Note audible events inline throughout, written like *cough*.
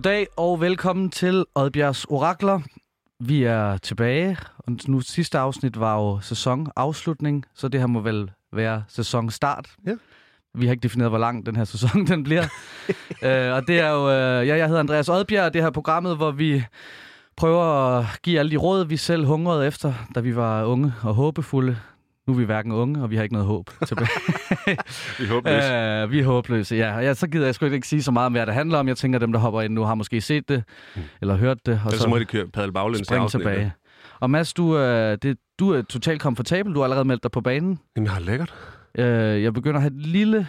Goddag og velkommen til Oddbjergs Orakler. Vi er tilbage, og nu sidste afsnit var jo sæsonafslutning, så det her må vel være sæsonstart. Ja. Vi har ikke defineret, hvor lang den her sæson den bliver. *laughs* øh, og det er jo, øh, ja, jeg hedder Andreas Oddbjerg, og det her programmet, hvor vi prøver at give alle de råd, vi selv hungrede efter, da vi var unge og håbefulde. Nu er vi hverken unge, og vi har ikke noget håb tilbage. *laughs* Vi håber løs. Øh, vi er håbløse, ja. Og ja, så gider jeg sgu ikke sige så meget om, hvad det handler om. Jeg tænker, dem, der hopper ind nu, har måske set det, mm. eller hørt det. Og Ellers så må de køre padel baglæns springe tilbage. Og Mads, du, øh, det, du er totalt komfortabel. Du har allerede meldt dig på banen. Jamen, jeg har lækkert. Øh, jeg begynder at have et lille,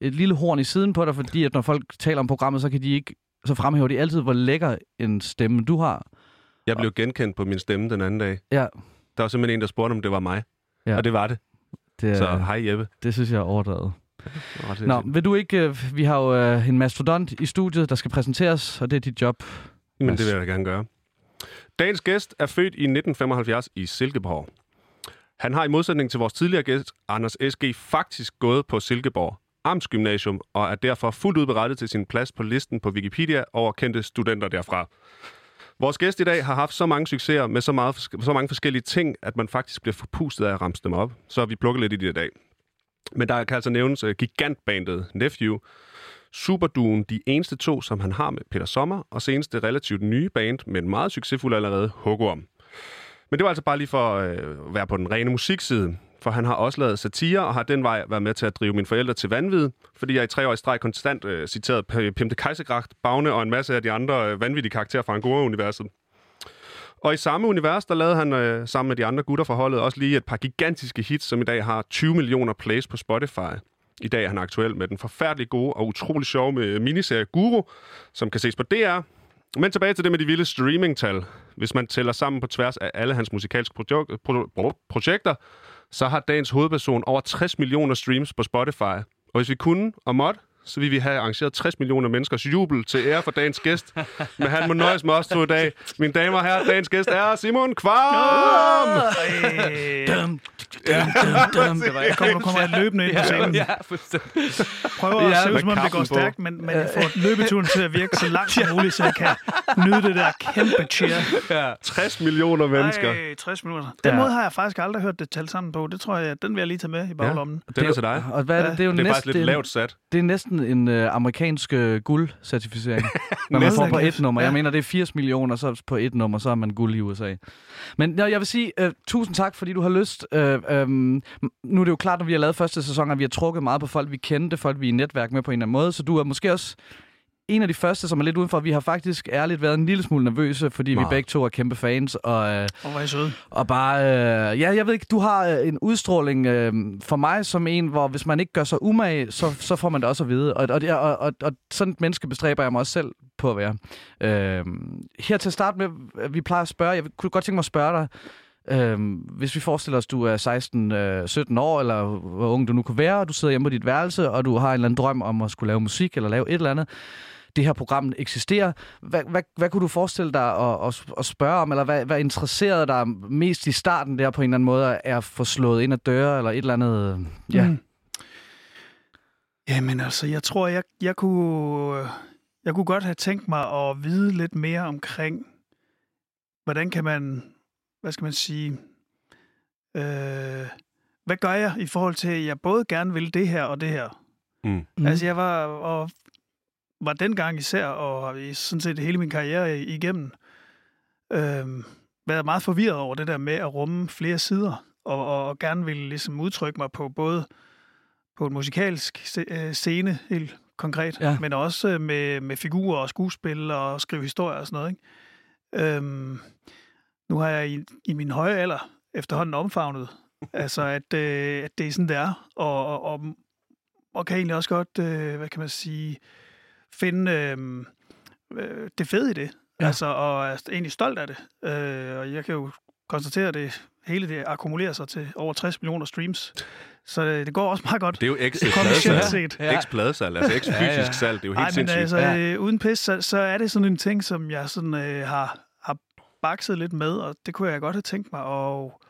et lille horn i siden på dig, fordi at når folk taler om programmet, så kan de ikke så fremhæver de altid, hvor lækker en stemme du har. Jeg blev genkendt på min stemme den anden dag. Ja, Der var simpelthen en, der spurgte, om det var mig. Ja. Ja. Og det var det. det, Så hej Jeppe. det synes jeg er overdrevet. Ret Nå, vil du ikke... øh, Vi har jo øh, en mastodont i studiet, der skal præsenteres, og det er dit job. Men det vil jeg da gerne gøre. Dagens gæst er født i 1975 i Silkeborg. Han har i modsætning til vores tidligere gæst, Anders S.G., faktisk gået på Silkeborg Amtsgymnasium, og er derfor fuldt ud berettet til sin plads på listen på Wikipedia over kendte studenter derfra. Vores gæst i dag har haft så mange succeser med så, meget, så mange forskellige ting, at man faktisk bliver forpustet af at ramse dem op. Så vi plukker lidt i det i dag. Men der kan altså nævnes uh, gigantbandet Nephew, Superduen, de eneste to, som han har med Peter Sommer, og senest det relativt nye band, men meget succesfuld allerede, Hugorm. Men det var altså bare lige for øh, at være på den rene musikside, for han har også lavet satire, og har den vej været med til at drive mine forældre til vanvid, fordi jeg i tre år i streg konstant øh, citeret Pimte Pim Bagne og en masse af de andre øh, vanvittige karakterer fra Angora-universet. Og i samme univers, der lavede han øh, sammen med de andre gutter fra holdet også lige et par gigantiske hits, som i dag har 20 millioner plays på Spotify. I dag er han aktuel med den forfærdelig gode og utrolig sjove med miniserie Guru, som kan ses på DR. Men tilbage til det med de vilde streamingtal. Hvis man tæller sammen på tværs af alle hans musikalske pro- projekter, så har dagens hovedperson over 60 millioner streams på Spotify. Og hvis vi kunne og måtte, så ville vi have arrangeret 60 millioner menneskers jubel til ære for dagens gæst. Men han må nøjes med os to i dag. Mine damer og herrer, dagens gæst er Simon Kvam! Dum, dum, dum, dum. Det var Jeg kommer, du kommer jeg løbende ind på scenen. Ja. Prøver at Ja, se ud, som om det går stærkt, men, men jeg får løbeturen til at virke så langt som muligt, så jeg kan nyde det der kæmpe cheer. 60 millioner mennesker. Ej, 60 minutter. Den Ja. måde har jeg faktisk aldrig hørt det talt sammen på. Det tror jeg, den vil jeg lige tage med i baglommen. Den er til dig. Og hvad er det? Det er jo Det er faktisk næsten, lidt lavt sat. det er næsten en øh, amerikansk øh, guldcertificering, *laughs* når man Næsten. får på et nummer. Jeg mener, det er 80 millioner, så på et nummer, så er man guld i USA. Men ja, jeg vil sige øh, tusind tak, fordi du har lyst. Øh, øh, nu er det jo klart, når vi har lavet første sæson, at vi har trukket meget på folk, vi kendte, folk vi er i netværk med på en eller anden måde. Så du er måske også en af de første, som er lidt udenfor. Vi har faktisk ærligt været en lille smule nervøse, fordi Meget. vi begge to er kæmpe fans. Og, øh, Og hvor er I søde. og bare, øh, ja, jeg ved ikke, du har øh, en udstråling øh, for mig som en, hvor hvis man ikke gør sig umage, så, så får man det også at vide. Og, og, og, og, og sådan et menneske bestræber jeg mig også selv på at være. Øh, her til at starte med, vi plejer at spørge, jeg kunne godt tænke mig at spørge dig, øh, hvis vi forestiller os, du er 16-17 år, eller hvor ung du nu kunne være, og du sidder hjemme på dit værelse, og du har en eller anden drøm om at skulle lave musik, eller lave et eller andet, det her program eksisterer. Hvad, hvad, hvad kunne du forestille dig at, at, at spørge om, eller hvad, hvad interesserede dig mest i starten der på en eller anden måde, er at få slået ind ad døre, eller et eller andet? Ja, Mm. Jamen altså, jeg tror, jeg, jeg, kunne, jeg kunne godt have tænkt mig at vide lidt mere omkring, hvordan kan man, hvad skal man sige, øh, hvad gør jeg i forhold til, at jeg både gerne vil det her og det her? Mm. Mm. Altså, jeg var, og var dengang især, og i sådan set hele min karriere igennem, øh, været meget forvirret over det der med at rumme flere sider, og, og, og gerne ville ligesom udtrykke mig på både på en musikalsk øh, scene, helt konkret, Ja. men også øh, med, med figurer og skuespil og skrive historier og sådan noget. Ikke? Øhm, nu har jeg i, i min høje alder efterhånden omfavnet, *laughs* altså at, øh, at det er sådan, det er, og, og, og, og kan egentlig også godt, øh, hvad kan man sige, finde øh, øh, det fede i det. Ja. Altså, og er egentlig stolt af det. Øh, og jeg kan jo konstatere, at det hele det akkumulerer sig til over 60 millioner streams. Så øh, det går også meget godt. Det er jo X Kommercielt pladesalg. set. Ja. X pladesalg, altså X Ja, ja. fysisk salg. Det er jo helt Ej, men sindssygt. altså, Ja. øh, uden pis, så, så er det sådan en ting, som jeg sådan, øh, har, har bakset lidt med, og det kunne jeg godt have tænkt mig. Og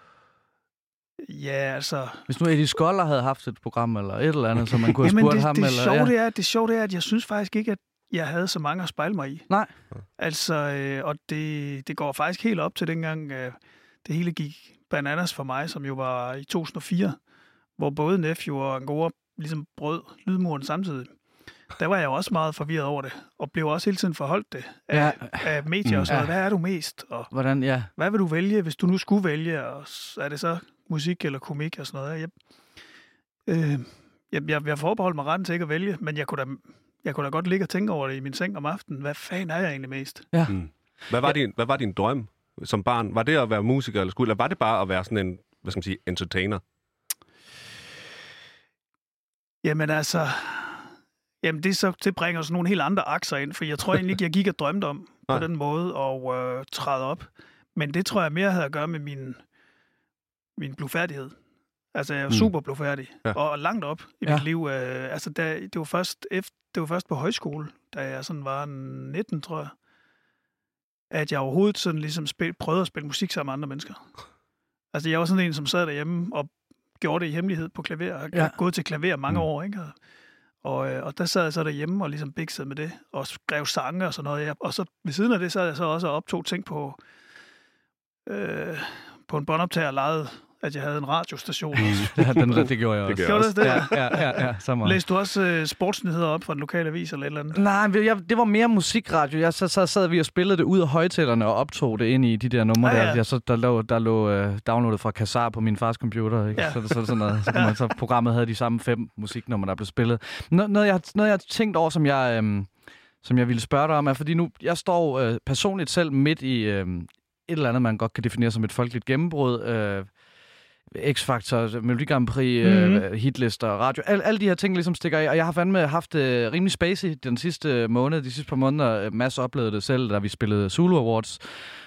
ja, altså... Hvis nu Eddie Skoller havde haft et program, eller et eller andet, så man kunne have spurgt det, ham. det, eller, sjove, ja. det, er, det sjove det er, at jeg synes faktisk ikke, at jeg havde så mange at spejle mig i. Nej. Altså, øh, og det, det går faktisk helt op til dengang, øh, det hele gik bananas for mig, som jo var i 2004, hvor både Nephew og Angora ligesom brød lydmuren samtidig. Der var jeg jo også meget forvirret over det, og blev også hele tiden forholdt det af, Ja. af medier og sådan Ja. noget. Hvad er du mest? Og Hvordan, ja. hvad vil du vælge, hvis du nu skulle vælge? Og er det så musik eller komik og sådan noget? Jeg, øh, jeg, jeg, jeg forbeholdt mig retten til ikke at vælge, men jeg kunne, da, jeg kunne da godt ligge og tænke over det i min seng om aftenen. Hvad fanden er jeg egentlig mest? Mm. Hvad, var din, hvad var din drøm som barn? Var det at være musiker eller skulle, eller var det bare at være sådan en, hvad skal man sige, entertainer? Jamen altså, jamen det, så, det bringer så nogle helt andre akser ind, for jeg tror egentlig ikke, jeg gik og drømte om på *laughs* Nej. den måde og øh, træde op. Men det tror jeg mere havde at gøre med min, min blufærdighed. Altså, jeg er Mm. super blufærdig, Ja. og langt op i Ja. mit liv. Øh, altså, da, det, var først efter, det var først på højskole, da jeg sådan var 19, tror jeg, at jeg overhovedet sådan ligesom spil, prøvede at spille musik sammen med andre mennesker. Altså, jeg var sådan en, som sad derhjemme og gjorde det i hemmelighed på klaver. Jeg Ja. gået til klaver mange Mm. år, ikke? Og, og, øh, og der sad jeg så derhjemme og ligesom biksede med det, og skrev sange og sådan noget. Og så ved siden af det sad jeg så også og optog ting på, øh, på en båndoptager og legede, at jeg havde en radiostation. *laughs* ja den, det gjorde jeg Det også. jeg Gjorde også. det? Ja, ja, ja, ja, så meget. Læste du også øh, sportsnyheder op fra den lokale avis eller et eller andet? Nej, jeg, det var mere musikradio. Jeg, så, så sad vi og spillede det ud af højtalerne og optog det ind i de der numre Ja, der. ja. Jeg, så, der lå, der lå uh, downloadet fra Kazar på min fars computer. Ikke? Ja. Så, så, sådan noget. Så, man, så programmet havde de samme fem musiknumre, der blev spillet. Noget, noget, jeg, noget jeg har tænkt over, som jeg, øhm, som jeg ville spørge dig om, er, fordi nu, jeg står øh, personligt selv midt i øh, et eller andet, man godt kan definere som et folkeligt gennembrud. Øh, X-Factor, Melodi Grand Prix, mm-hmm. Mhm. øh, hitlister, radio, al, alle de her ting ligesom stikker af. Og jeg har fandme haft øh, rimelig spacey den sidste måned, de sidste par måneder. Øh, Mads oplevede det selv, da vi spillede Zulu Awards,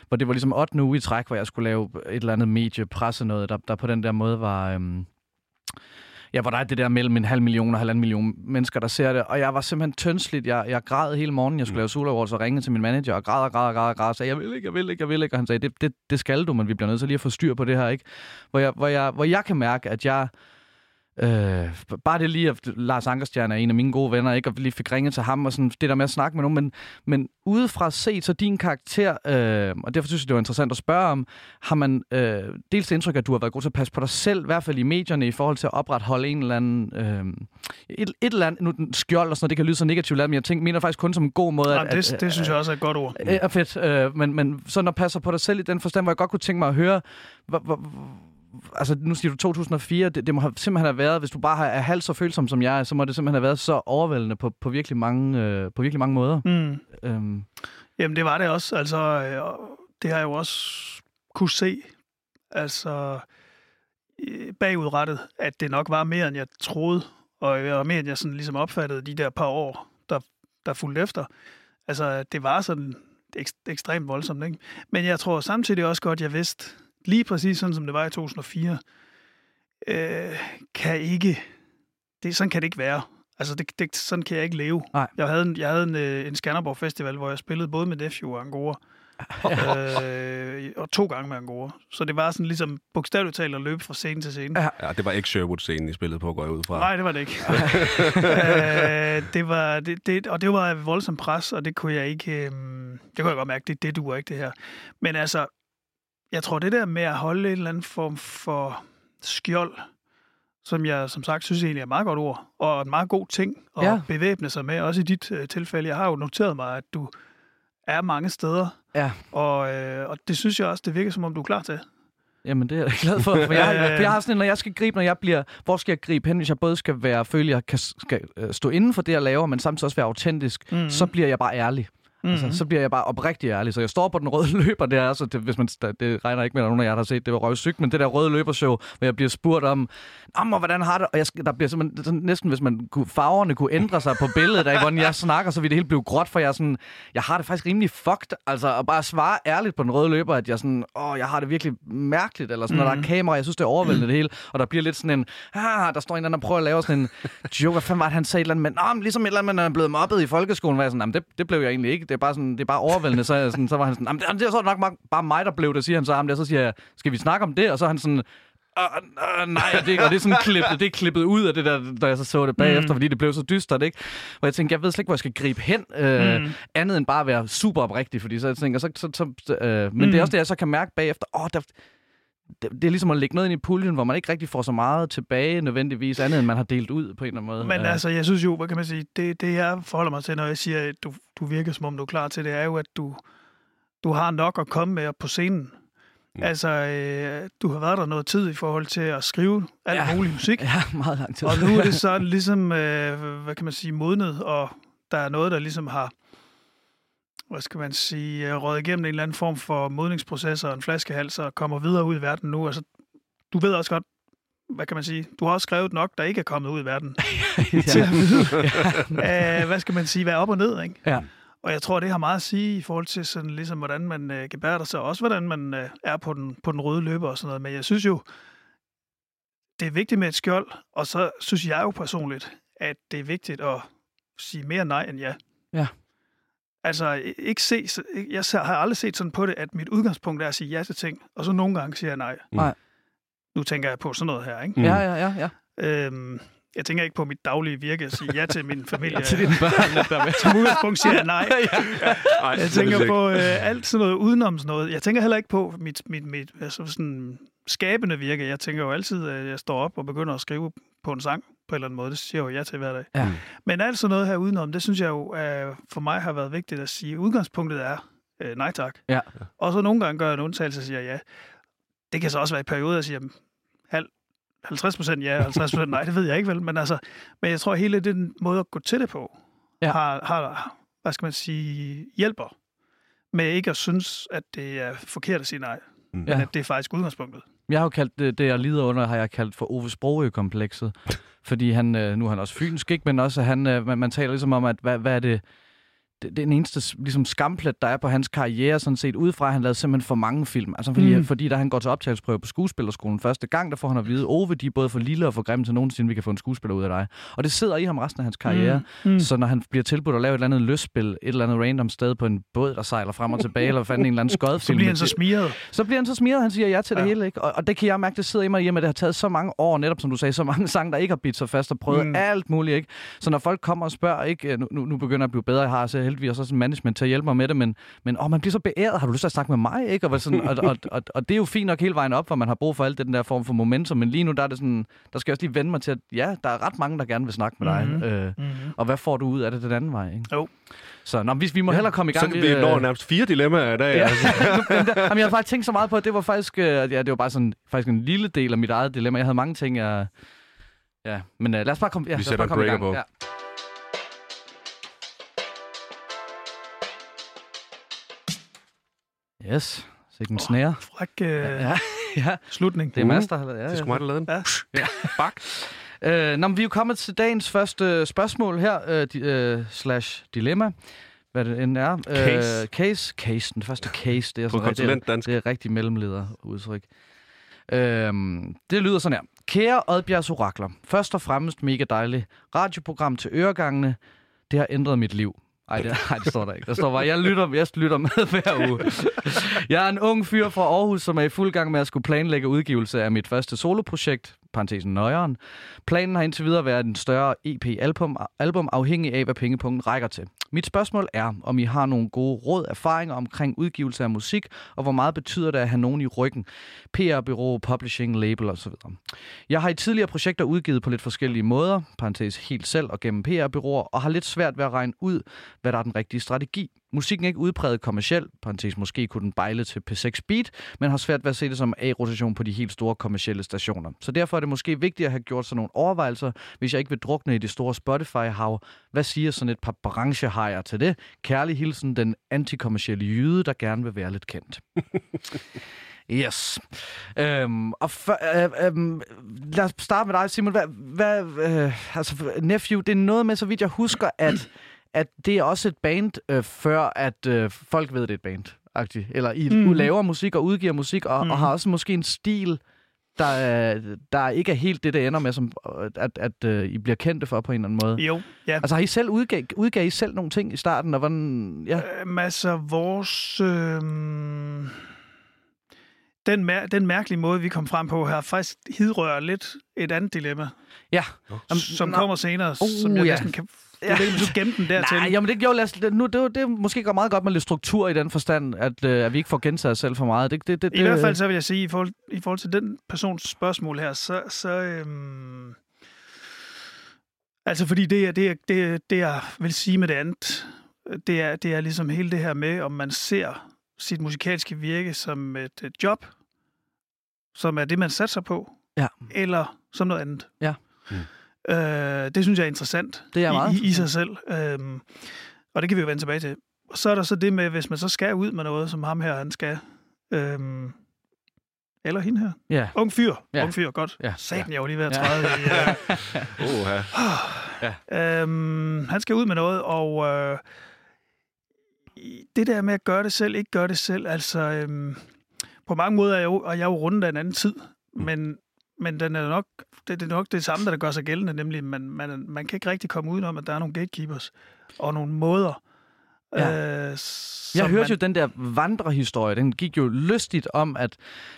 hvor det var ligesom 8. uge i træk, hvor jeg skulle lave et eller andet medie, presse noget, der, der på den der måde var... Øhm, Ja, hvor der er det der mellem en halv million og halvanden million mennesker, der ser det. Og jeg var simpelthen tønsligt. Jeg, jeg græd hele morgenen. Jeg skulle lave Sula Awards og ringede til min manager og græd og græd og græd og græd. Og sagde, jeg vil ikke, jeg vil ikke, jeg vil ikke. Og han sagde, det, det, det skal du, men vi bliver nødt til lige at få styr på det her. ikke. Hvor jeg, hvor jeg, hvor jeg kan mærke, at jeg... Øh, bare det lige, at Lars Ankerstjern er en af mine gode venner, ikke? og lige fik ringet til ham, og sådan, det der med at snakke med nogen, men, men udefra set, så din karakter, øh, og derfor synes jeg, det var interessant at spørge om, har man øh, dels indtryk, at du har været god til at passe på dig selv, i hvert fald i medierne, i forhold til at opretholde en eller anden, øh, et, et eller andet, nu den skjold og sådan noget, det kan lyde så negativt, men jeg tænker, mener faktisk kun som en god måde, Jamen, det, det synes jeg også er et godt ord. Øh, er fedt, øh, men, men sådan at passe på dig selv i den forstand, hvor jeg godt kunne tænke mig at høre, hvor, hvor, altså nu siger du 2004, det, det må have, simpelthen have været, hvis du bare har- er halvt så følsom som jeg så må det simpelthen have været så overvældende på, på, virkelig, mange, øh, på virkelig mange måder. Mm. Øhm, Jamen, det var det også. Altså, øh, det har jeg jo også kunne se, altså øh, bagudrettet, at det nok var mere, end jeg troede, og mere, end jeg sådan ligesom opfattede de der par år, der, der fulgte efter. Altså, det var sådan ekst- ekstremt voldsomt, ikke? Men jeg tror samtidig også godt, jeg vidste, lige præcis sådan som det var i 2004, øh, kan ikke, det, sådan kan det ikke være. Altså, det, det, sådan kan jeg ikke leve. Nej. Jeg havde en, jeg havde en, øh, en Skanderborg Festival, hvor jeg spillede både med Nephew og Angora. *laughs* øh, og to gange med Angora. Så det var sådan ligesom bogstaveligt talt at løbe fra scene til scene. Ja. Ja, det var ikke Sherwood-scenen, I spillede på, går jeg ud fra. Nej, det var det ikke. *laughs* øh, det var, det, det, og det var et voldsomt pres, og det kunne jeg ikke... Øh, det kunne jeg godt mærke, det, det duer ikke, det her. Men altså, jeg tror, det der med at holde en eller anden form for skjold, som jeg som sagt synes egentlig er et meget godt ord, og en meget god ting at Ja. bevæbne sig med, også i dit øh, tilfælde. Jeg har jo noteret mig, at du er mange steder, ja, og, øh, og det synes jeg også, det virker som om, du er klar til. jamen det er jeg glad for. For jeg, ja. *laughs* for jeg har sådan en, når jeg skal gribe, når jeg bliver... Hvor skal jeg gribe hen, hvis jeg både skal være, føle, jeg kan, skal øh, stå inden for det, jeg laver, men samtidig også være autentisk, Mhm. mm. så bliver jeg bare ærlig. Mm. Altså, så bliver jeg bare oprigtig ærlig. Så jeg står på den røde *laughs* løber der, så det, hvis man, det regner ikke med, at nogen af jer der har set det var røvsygt, men det der røde løbershow, hvor jeg bliver spurgt om, om og hvordan har det, og jeg, der bliver simpelthen sådan, næsten, hvis man kunne, farverne kunne ændre sig på billedet af, hvordan jeg snakker, så ville det hele blive gråt, for jeg sådan, jeg har det faktisk rimelig fucked, altså at bare svare ærligt på den røde løber, at jeg sådan, åh, jeg har det virkelig mærkeligt, eller sådan, mm. når der er kamera, jeg synes, det er overvældende det hele, og der bliver lidt sådan en, ah, der står en eller anden og prøver at lave sådan en joke, hvad fanden var det, han sagde et eller andet, men, men ligesom et eller andet, man er blevet mobbet i folkeskolen, var jeg sådan, "Jamen, det, det blev jeg egentlig ikke, det er bare sådan, det er bare overvældende, så, jeg sådan, så var han sådan, "Jamen, det, er så nok bare mig, der blev det, siger han så ham der, så siger jeg, skal vi snakke om det, og så er han sådan, uh, uh, nej, det, og det er sådan klippet, det er klippet ud af det der, da jeg så så det bagefter, mm. fordi det blev så dystert, ikke? Hvor jeg tænkte, jeg ved slet ikke, hvor jeg skal gribe hen, øh, mm. andet end bare at være super oprigtig, fordi så jeg tænker, så, så, så øh, men mm. det er også det, jeg så kan mærke bagefter, åh, oh, der, det, det er ligesom at lægge noget ind i puljen, hvor man ikke rigtig får så meget tilbage nødvendigvis, andet end man har delt ud på en eller anden måde. Men altså, jeg synes jo, hvad kan man sige, det, det jeg forholder mig til, når jeg siger, at du, du virker som om du er klar til det, er jo, at du, du har nok at komme med på scenen. Mm. Altså, øh, du har været der noget tid i forhold til at skrive alt ja. mulig musik, *laughs* Ja, meget lang tid. og nu er det *laughs* så ligesom, øh, hvad kan man sige, modnet, og der er noget, der ligesom har, hvad skal man sige, øh, røget igennem en eller anden form for modningsproces og en flaskehals, og kommer videre ud i verden nu. Altså, du ved også godt, hvad kan man sige, du har også skrevet nok, der ikke er kommet ud i verden. *laughs* *laughs* til at vide, *laughs* øh, hvad skal man sige, være op og ned, ikke? Ja. Og jeg tror, det har meget at sige i forhold til sådan, ligesom, hvordan man øh, gebærder sig, og også hvordan man øh, er på den, på den røde løber og sådan noget. Men jeg synes jo, det er vigtigt med et skjold, og så synes jeg jo personligt, at det er vigtigt at sige mere nej end ja. Ja. Altså, ikke se, jeg har aldrig set sådan på det, at mit udgangspunkt er at sige ja til ting, og så nogle gange siger jeg nej. Nej. Nu tænker jeg på sådan noget her, ikke? Mm. Ja, ja, ja, ja. Øhm, jeg tænker ikke på mit daglige virke at sige ja til min *laughs* familie. ja til dine børn, der med. Som udgangspunkt siger jeg nej. *laughs* Ej, Jeg tænker på øh, alt sådan noget udenom sådan noget. Jeg tænker heller ikke på mit, mit, mit altså sådan skabende virke. Jeg tænker jo altid, at jeg står op og begynder at skrive på en sang på en eller anden måde. Det siger jeg jo ja til hver dag. Ja. Men alt sådan noget her udenom, det synes jeg jo øh, for mig har været vigtigt at sige. Udgangspunktet er øh, nej tak. Ja. Og så nogle gange gør jeg en undtagelse og siger ja. Det kan så også være i perioder, at jeg siger halv, 50 procent ja, 50 procent nej, det ved jeg ikke vel. Men, altså, men jeg tror, at hele den måde at gå til det på, ja. har, har, hvad skal man sige, hjælper med ikke at synes, at det er forkert at sige nej. Mm. Men Ja. at det er faktisk udgangspunktet. Jeg har jo kaldt det, det jeg lider under, har jeg kaldt for Ove Sprogø-komplekset. Fordi han, øh, nu er han også fynsk, ikke? men også han, øh, man, man taler ligesom om, at hvad, hvad er det, den eneste ligesom, skamplet, der er på hans karriere, sådan set udefra. Han lavede simpelthen for mange film. Altså, fordi, mm. Fordi da han går til optagelsesprøve på skuespillerskolen første gang, der får han at vide, Ove, de er både for lille og for grimme til nogensinde, vi kan få en skuespiller ud af dig. Og det sidder i ham resten af hans karriere. Mm. Mm. Så når han bliver tilbudt at lave et eller andet lystspil, et eller andet random sted på en båd, der sejler frem og tilbage, eller fanden en eller anden skodfilm. *laughs* Så bliver han så smiret. så bliver han så smiret, han siger ja til det Ja. hele, ikke? Og, og det kan jeg mærke, det sidder i mig i, og med, at det har taget så mange år, netop som du sagde, så mange sange, der ikke har bidt sig fast og prøvet mm. Alt muligt, ikke? Så når folk kommer og spørger, ikke? Nu, nu, begynder jeg at blive bedre, jeg har så heldigvis også sådan management til at hjælpe mig med det, men, men åh, man bliver så beæret, har du lyst til at snakke med mig, ikke? Og, sådan, og, og, og, og, det er jo fint nok hele vejen op, for man har brug for alt det, den der form for momentum, men lige nu, der er det sådan, der skal jeg også lige vende mig til, at ja, der er ret mange, der gerne vil snakke med dig. Mhm. Øh, Mm-hmm. og hvad får du ud af det den anden vej, ikke? Jo. Så nå, vi, vi må hellere komme i gang. Så vi øh, når nærmest fire dilemmaer i dag. Ja. Altså. *laughs* Jamen, jeg har faktisk tænkt så meget på, at det var faktisk, øh, ja, det var bare sådan, faktisk en lille del af mit eget dilemma. Jeg havde mange ting, jeg... Ja, men uh, lad os bare komme, ja, lad os bare komme i gang. breaker Ja. Yes, sikke en snære. Fræk øh, Ja, ja, *laughs* slutning. det er Mads, der har lavet- ja, Det er ja. sgu mig, der lavede den. Ja. Bak. *laughs* Øh, nå, men vi er jo kommet til dagens første øh, spørgsmål her, øh, di, øh, slash dilemma, hvad det end er. Case. Øh, case. Case, den første case. Det er, sådan, det, er, det er rigtig mellemlederudtryk. Øhm, det lyder sådan her. Kære Oddbjergs Orakler, først og fremmest mega dejligt radioprogram til øregangene. Det har ændret mit liv. Ej det, ej, det står der ikke. Der står bare, jeg lytter, jeg lytter med *laughs* hver uge. Jeg er en ung fyr fra Aarhus, som er i fuld gang med at skulle planlægge udgivelse af mit første soloprojekt, parentesen nøjeren. Planen har indtil videre været en større EP-album, album afhængig af, hvad pengepunkten rækker til. Mit spørgsmål er, om I har nogle gode råd, erfaringer omkring udgivelse af musik, og hvor meget betyder det at have nogen i ryggen? PR-bureau, publishing, label osv. Jeg har i tidligere projekter udgivet på lidt forskellige måder, parentes helt selv og gennem PR-bureauer, og har lidt svært ved at regne ud, hvad der er den rigtige strategi. Musikken er ikke udpræget kommerciel, parentes måske kunne den bejle til P6 Beat, men har svært ved at se det som A-rotation på de helt store kommercielle stationer. Så derfor er det måske vigtigt at have gjort sig nogle overvejelser, hvis jeg ikke vil drukne i det store Spotify-hav. Hvad siger sådan et par branchehajer til det? Kærlig hilsen, den antikommercielle jyde, der gerne vil være lidt kendt. *laughs* Yes. Øhm, og for, øh, øh, lad os starte med dig, Simon. Hvad, hvad, øh, altså, Nephew, det er noget med, så vidt jeg husker, at, at det er også et band, øh, før at øh, folk ved, det er et band. -agtigt. Eller I mm. Laver musik og udgiver musik, og, mm. og har også måske en stil, der, der ikke er helt det, der ender med, som, øh, at, at øh, I bliver kendte for på en eller anden måde. Jo, ja. Altså har I selv udgav, udgav I selv nogle ting i starten, og hvordan... Ja. Øh, masser vores... Øh, den, mær- den mærkelige måde, vi kom frem på her, faktisk hidrører lidt et andet dilemma, Ja. Som nå. kommer senere, Uh, som jeg ja. næsten kan... Jeg ved ikke, om du gemte den dertil. Nej, jamen det, jo, lad os, nu, det, det måske går meget godt med lidt struktur i den forstand, at, øh, at vi ikke får gentaget os selv for meget. Det, det, det, I hvert fald så vil jeg sige, i forhold, i forhold til den persons spørgsmål her, så... så øhm, altså fordi det, er- det, er- det, er- det, jeg vil sige med det andet, det er, det er ligesom hele det her med, om man ser sit musikalske virke som et, et job, som er det, man satser på, Ja. eller som noget andet. Ja. Mm. Øh, det synes jeg er interessant Det er meget i, i, sig selv. Øhm, og det kan vi jo vende tilbage til. Og så er der så det med, hvis man så skal ud med noget, som ham her, han skal. Øhm, eller hende her. Ja. Ung fyr. Ja. Ung fyr, godt. Ja. Satan, jeg var lige ved at Ja. træde i... *laughs* Oha. Øhm, han skal ud med noget, og øh, det der med at gøre det selv, ikke gøre det selv, altså øhm, på mange måder er jeg jo, og jeg er jo rundet af en anden tid, men, men den er nok, det, det er nok det samme, der gør sig gældende, nemlig man, man, man kan ikke rigtig komme udenom, at der er nogle gatekeepers og nogle måder. Ja. Øh, Jeg hørte man, jo den der vandrehistorie, den gik jo lystigt om, at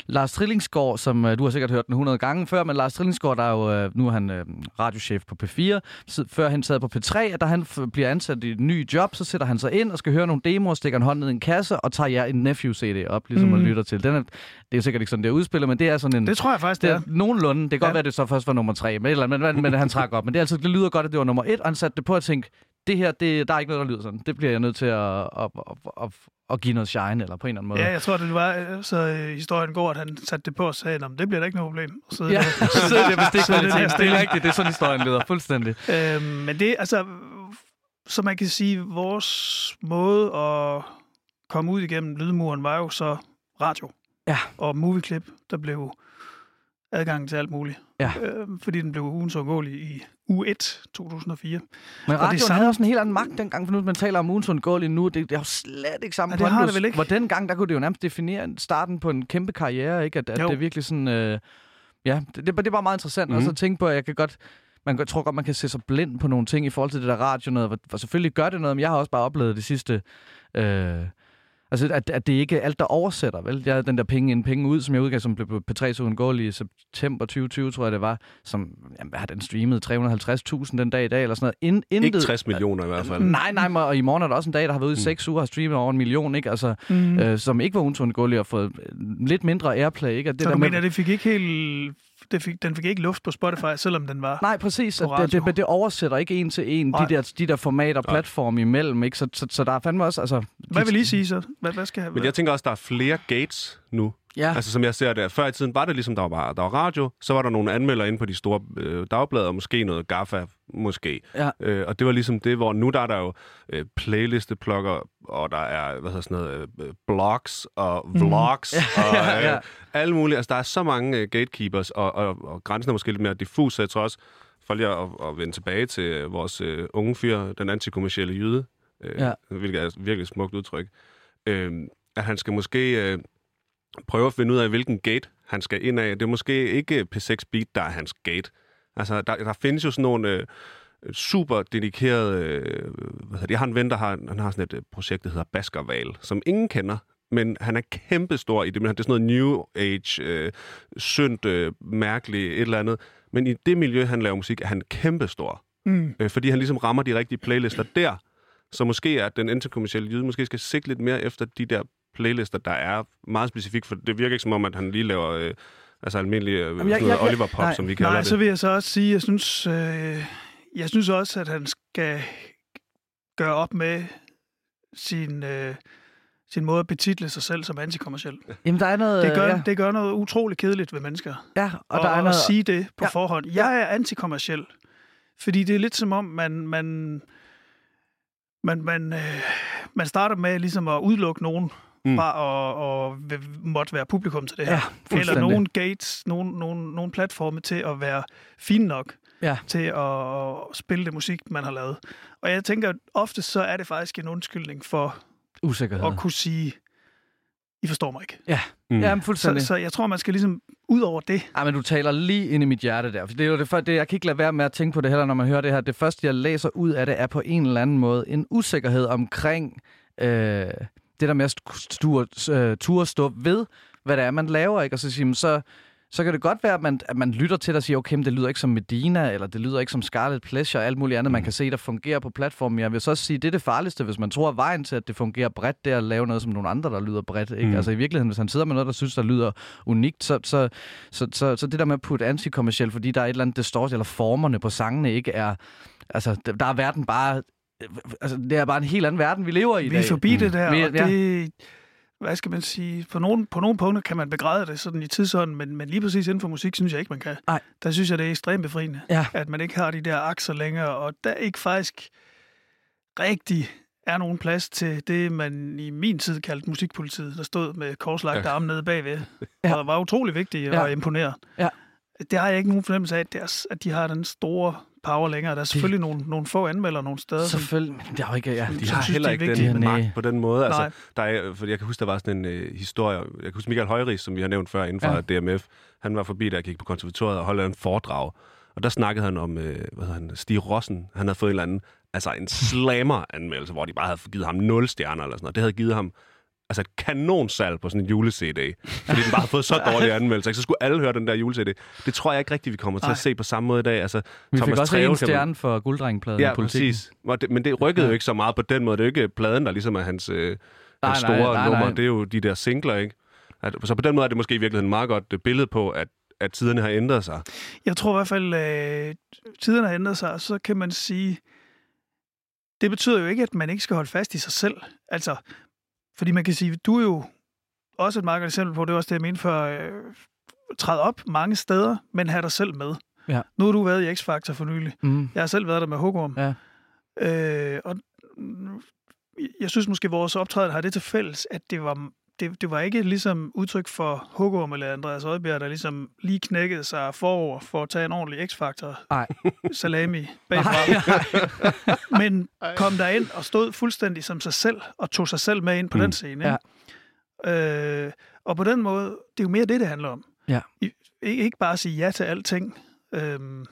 Lars Trillingsgaard, som øh, du har sikkert hørt den 100 gange før, men Lars Trillingsgaard, der er jo, øh, nu er han øh, radiochef på P4, sid- før han sad på P3, at da han bliver ansat i et nyt job, så sætter han sig ind og skal høre nogle demoer, stikker en hånd ned i en kasse og tager jer en Nephew-CD op, ligesom mm. Man lytter til. Den er, det er jo sikkert ikke sådan, det er udspillet, men det er sådan en... det tror jeg faktisk, det det er er. nogenlunde. Det kan godt Ja. være, at det så først var nummer tre, men, eller, men, men, men han trak op. Men det, er altså, det lyder godt, at det var nummer et, og han satte det på at tænke, det her, det, der er ikke noget, der lyder sådan. Det bliver jeg nødt til at, at, at, at, at give noget shine, eller på en eller anden måde. Ja, jeg tror, det var, øh, så øh, historien går, at han satte det på og sagde, det bliver da ikke noget problem. Så, Ja, *laughs* så det er det kvalitet. der Det er rigtigt, det er sådan historien lyder fuldstændig. Øhm, men det, altså, så man kan sige, vores måde at komme ud igennem lydmuren var jo så radio. Ja. Og movieklip, der blev adgang til alt muligt. Ja. Øhm, fordi den blev ugens i uge 1, 2004. Men det radioen samme- havde også en helt anden magt dengang, for nu man taler om ugens undgåelige nu, det, det er jo slet ikke samme Ja, det har det vel ikke. Hvor dengang, der kunne det jo nærmest definere starten på en kæmpe karriere, ikke? At, at Jo. det er virkelig sådan... Øh, ja, det, det, det er bare meget interessant. Mm. Mhm. Og så tænke på, at jeg kan godt... Man tror godt, man kan se sig blind på nogle ting i forhold til det der radio noget, hvor, hvor selvfølgelig gør det noget, men jeg har også bare oplevet det sidste... Øh, altså, at, at det ikke er alt, der oversætter, vel? Jeg havde den der penge ind, penge ud, som jeg udgav, som blev på P3 så uundgåelig i september 2020, tror jeg det var, som, jamen, hvad har den streamet? 350.000 den dag i dag, eller sådan noget. In, intet, Ikke 60 millioner i hvert fald. Nej, nej, og i morgen er der også en dag, der har været ude i Mm. seks uger og har streamet over en million, ikke? Altså, Mm. øh, som ikke var uundgåelige og fået øh, lidt mindre airplay, ikke? Og Det så du mener, det fik ikke helt... Det fik, den fik ikke luft på Spotify, selvom den var... Nej, præcis. på At det, det, det, oversætter ikke en til en Nej. de der, de der formater, platform imellem, ikke? Så, så, så der er fandme også... Altså, Hvad vil I sige så? Hvad, hvad skal Men jeg tænker også, der er flere gates nu. Ja, Altså som jeg ser det, før i tiden var det ligesom, der var, bare, der var radio, så var der nogle anmeldere inde på de store øh, dagblade, og måske noget GAFA, måske. Ja. Øh, og det var ligesom det, hvor nu der er der jo øh, playlisteplugger, og der er, hvad hedder sådan noget, øh, blogs og vlogs, mm. *laughs* og øh, Ja. alle mulige. Altså der er så mange øh, gatekeepers, og, og, og grænsen er måske lidt mere diffus, så jeg tror også, for lige at, at vende tilbage til vores øh, unge fyr, den antikommercielle jyde, øh, Ja. hvilket er et virkelig smukt udtryk, øh, at han skal måske... Øh, prøve at finde ud af, hvilken gate han skal ind af. Det er måske ikke P6 Beat, der er hans gate. Altså, der, der findes jo sådan nogle øh, super dedikerede... Øh, hvad det? Jeg har en ven, der har, han har sådan et øh, projekt, der hedder Baskerval, som ingen kender. Men han er kæmpestor i det. Men det er sådan noget new age, øh, syndt, øh, mærkeligt, et eller andet. Men i det miljø, han laver musik, er han kæmpestor. Mm. Øh, fordi han ligesom rammer de rigtige playlister der. Så måske er den interkommercielle jyde måske skal sigte lidt mere efter de der playlister, der er meget specifikt, for det virker ikke som om, at han lige laver øh, altså almindelig øh, Jamen, jeg- noget jeg- Oliver Pop, nej, som vi kalder Nej, det. så vil jeg så også sige, jeg synes, øh, jeg synes også, at han skal gøre op med sin, øh, sin måde at betitle sig selv som antikommerciel. Jamen, der er noget... Det gør, ja, det gør noget utroligt kedeligt ved mennesker. ja, og Og, der er og noget... at sige det på Ja. ja. forhånd. Jeg er antikommerciel. Fordi det er lidt som om, man, man, man, man, øh, man starter med ligesom at udelukke nogen Mm. fra at, og måtte være publikum til det her. Ja, Eller fuldstændig. nogle gates, nogle, nogle, nogle platforme til at være fine nok Ja. til at, spille det musik, man har lavet. Og jeg tænker, ofte så er det faktisk en undskyldning for Usikkerhed. at kunne sige, I forstår mig ikke. Mm. Ja, men Så, fuldstændig. så jeg tror, man skal ligesom ud over det. Ej, men du taler lige ind i mit hjerte der. For det er jo det, for det, jeg kan ikke lade være med at tænke på det heller, når man hører det her. Det første, jeg læser ud af det, er på en eller anden måde en usikkerhed omkring øh, det der med at stu- øh, turde stå ved, hvad det er, man laver, ikke? Og så sige, "Men så, så kan det godt være, at man, at man lytter til det og siger, okay, men det lyder ikke som Medina, eller det lyder ikke som Scarlet Pleasure, og alt muligt andet, man kan se, der fungerer på platformen. Jeg vil så også sige, det er det farligste, hvis man tror, at vejen til, at det fungerer bredt, det er at lave noget som nogle andre, der lyder bredt. Ikke? Mm. Altså i virkeligheden, hvis han sidder med noget, der synes, der lyder unikt, så, så, så, så, så det der med at putte antikommercielt, fordi der er et eller andet distort, eller formerne på sangene ikke er... Altså, der er verden bare... Altså, det er bare en helt anden verden, vi lever i i Vi er dag. forbi det der, Vi- og ja. det, hvad skal man sige, på nogle, på nogle punkter kan man begræde det sådan i tidsånden, men, men lige præcis inden for musik, synes jeg ikke, man kan. Nej. Der synes jeg, det er ekstremt befriende, Ja. at man ikke har de der akser længere, og der ikke faktisk rigtig er nogen plads til det, man i min tid kaldte musikpolitiet, der stod med korslagt Ja. arme nede bagved, *laughs* Ja. og var utrolig vigtigt Ja. at imponere. Ja. Det har jeg ikke nogen fornemmelse af, er, at de har den store power længere. Der er selvfølgelig nogle, nogle få anmeldere nogle steder, Selvfølgelig. men Det er jo ikke... Ja. De har synes, heller det er ikke den Nej. magt på den måde. Altså, Nej. der er, for jeg kan huske, der var sådan en øh, historie. Jeg kan huske Michael Højris, som vi har nævnt før inden for Ja. ja. DMF. Han var forbi, da jeg gik på konservatoriet og holdt en foredrag. Og der snakkede han om, øh, hvad hedder han, Stig Rossen. Han havde fået en eller anden, altså en slammer-anmeldelse, hvor de bare havde givet ham 0 stjerner eller sådan noget. Det havde givet ham altså et kanonsalg på sådan en jule-CD. Fordi den bare havde fået så *laughs* dårlige anmeldelser. Så skulle alle høre den der jule-CD. Det tror jeg ikke rigtigt, vi kommer til Nej. at se på samme måde i dag. Altså, Vi fik Thomas også Treve en man- stjerne for gulddrengepladen Ja, i politikken. præcis. Det, men det rykkede Ja. jo ikke så meget på den måde. Det er jo ikke pladen, der ligesom er hans, øh, Nej, hans nej, store nej, nummer. nej. Det er jo de der singler, ikke? At, så på den måde er det måske i virkeligheden et meget godt øh, billede på, at, at tiderne har ændret sig. Jeg tror i hvert fald, at tiderne har ændret sig, og så kan man sige, det betyder jo ikke, at man ikke skal holde fast i sig selv. Altså, fordi man kan sige, du er jo også et meget godt eksempel på, det er også det, jeg mente før, øh, træde op mange steder, men have dig selv med. Ja. Nu har du været i X-Factor for nylig. Mm. Jeg har selv været der med Hugorm. Ja. Øh, og jeg synes måske, vores optræden har det til fælles, at det var, det, det var ikke ligesom udtryk for Hugorm eller Andreas Oddbjerg, der ligesom lige knækkede sig forover for at tage en ordentlig X-Factor Nej. salami *laughs* bagfra. Men kom der ind og stod fuldstændig som sig selv, og tog sig selv med ind på Mm. den scene. Ikke? Øh, og på den måde, det er jo mere det, det handler om. Ja. I, ikke, bare at sige ja til alting, øhm,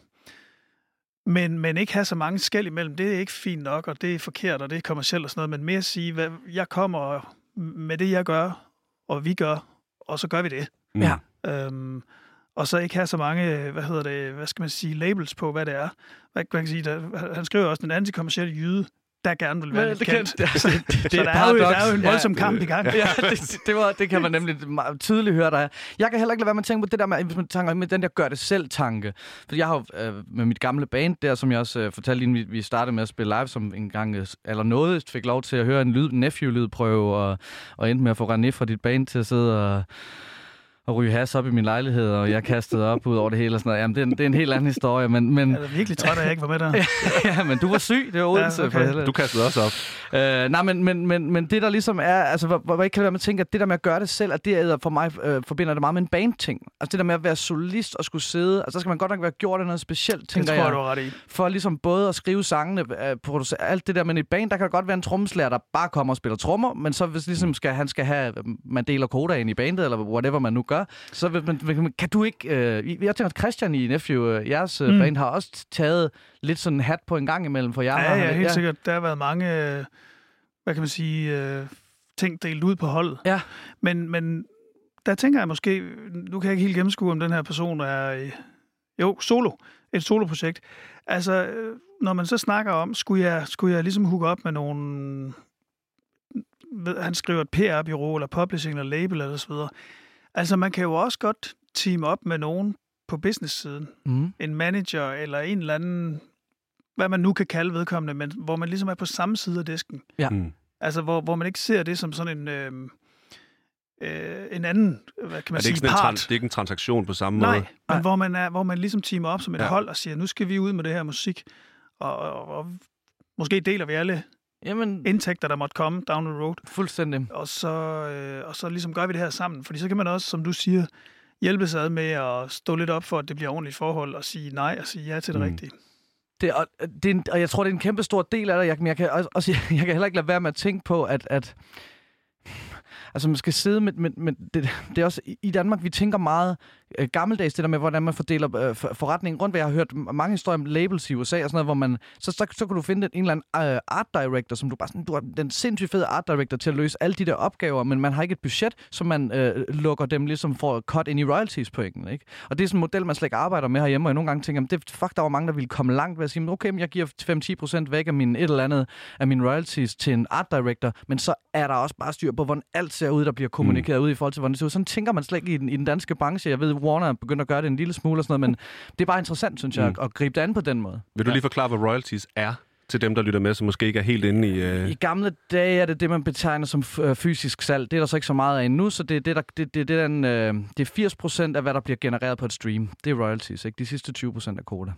men, men ikke have så mange skæld imellem. Det er ikke fint nok, og det er forkert, og det er kommercielt og sådan noget, men mere sige, hvad jeg kommer med det, jeg gør, og vi gør, og så gør vi det. Mm. Ja. Øhm, og så ikke have så mange, hvad hedder det, hvad skal man sige, labels på, hvad det er. Hvad man kan sige, der, han skriver også, den antikommercielle jyde, der gerne vil være Men lidt det, kendt. kan, *laughs* altså, det, det, Så der er, jo, der er jo en voldsom ja. kamp i gang. *laughs* Ja, det, det, var, det kan man nemlig meget tydeligt høre, der er. Jeg kan heller ikke lade være med at tænke på det der med, hvis man tænker med den der gør det selv tanke. For jeg har øh, med mit gamle band der, som jeg også øh, fortalte, inden vi, vi startede med at spille live, som en gang øh, eller noget fik lov til at høre en lyd, nephew-lydprøve, og, og endte med at få René fra dit band til at sidde og og ryge has op i min lejlighed, og jeg kastede op ud over det hele og sådan noget. Jamen, det er, en- det er en helt anden historie, men, men, Jeg er virkelig træt af, at jeg ikke var med der. *laughs* ja, men du var syg, det var Odense Ja, okay. Du kastede også op. Øh, nej, men, men, men, men det der ligesom er, altså, hvor, hvor jeg kan være med at tænke, at det der med at gøre det selv, at det er for mig øh, forbinder det meget med en bandting. Altså det der med at være solist og skulle sidde, altså der skal man godt nok være gjort af noget specielt, Det tænker tror jeg, du ret i. For ligesom både at skrive sangene, øh, producere alt det der, men i band, der kan godt være en trommeslager, der bare kommer og spiller trommer, men så hvis ligesom skal, han skal have, man deler kodaen i bandet, eller whatever man nu gør, så vil man, kan du ikke, øh, jeg tænker, at Christian i Nephew, øh, jeres mm. Mm. band, har også taget lidt sådan en hat på en gang imellem, for jeg Ja, ja, helt sikkert. Der har været mange, øh, hvad kan man sige, øh, ting delt ud på holdet. Ja. Men, men der tænker jeg måske, nu kan jeg ikke helt gennemskue, om den her person er, øh, jo, solo, et soloprojekt. Altså, øh, når man så snakker om, skulle jeg, skulle jeg ligesom hooke op med nogle, han skriver et PR-bureau, eller publishing, eller label, eller så videre. Altså, man kan jo også godt team op med nogen på business-siden Mm. en manager eller en eller anden, hvad man nu kan kalde vedkommende, men hvor man ligesom er på samme side af disken. Ja. Mm. Altså, hvor, hvor man ikke ser det som sådan en, øh, øh, en anden, hvad kan man Er det, ikke sige, en part. trans, det er ikke en transaktion på samme Nej, måde? men Nej. hvor man, er, hvor man ligesom teamer op som et Ja. ja. hold og siger, nu skal vi ud med det her musik, og, og, og måske deler vi alle Jamen, indtægter, der måtte komme down the road, fuldstændig. og så, øh, og så ligesom gør vi det her sammen. Fordi så kan man også, som du siger, hjælpe sig ad med at stå lidt op for, at det bliver ordentligt forhold, og sige nej og sige ja til det Mm. rigtige. Det, og, det er en, og jeg tror, det er en kæmpe stor del af det. Jeg, men jeg kan, også, også, *laughs* jeg kan heller ikke lade være med at tænke på, at, at altså man skal sidde med, med, med det, det er også i Danmark, vi tænker meget øh, gammeldags, det der med, hvordan man fordeler øh, for- forretningen rundt. Jeg har hørt mange historier om labels i USA og sådan noget, hvor man, så, så, så kan du finde en eller anden øh, art director, som du bare sådan, du er den sindssygt fede art director til at løse alle de der opgaver, men man har ikke et budget, så man øh, lukker dem ligesom for cut ind i royalties pointen, ikke? Og det er sådan en model, man slet ikke arbejder med herhjemme, og jeg nogle gange tænker, jamen, det, fuck, der var mange, der ville komme langt ved at sige, "Men okay, men jeg giver 5-10% væk af min et eller andet af mine royalties til en art director, men så er der også bare styr på, hvordan alt ser ud, der bliver kommunikeret mm. ud i forhold til, hvordan det ser ud. Sådan tænker man slet ikke i den, i den danske branche. Jeg ved, Warner er begyndt at gøre det en lille smule og sådan noget, men det er bare interessant, synes jeg, Mm. at, at gribe det an på den måde. Vil du lige forklare, hvad royalties er til dem, der lytter med, som måske ikke er helt inde i... Øh... I gamle dage er det det, man betegner som øh, fysisk salg. Det er der så ikke så meget af endnu, så det er, det, der, det, det, det, er den, øh, det er 80 procent af, hvad der bliver genereret på et stream. Det er royalties, ikke? De sidste 20 procent er koda.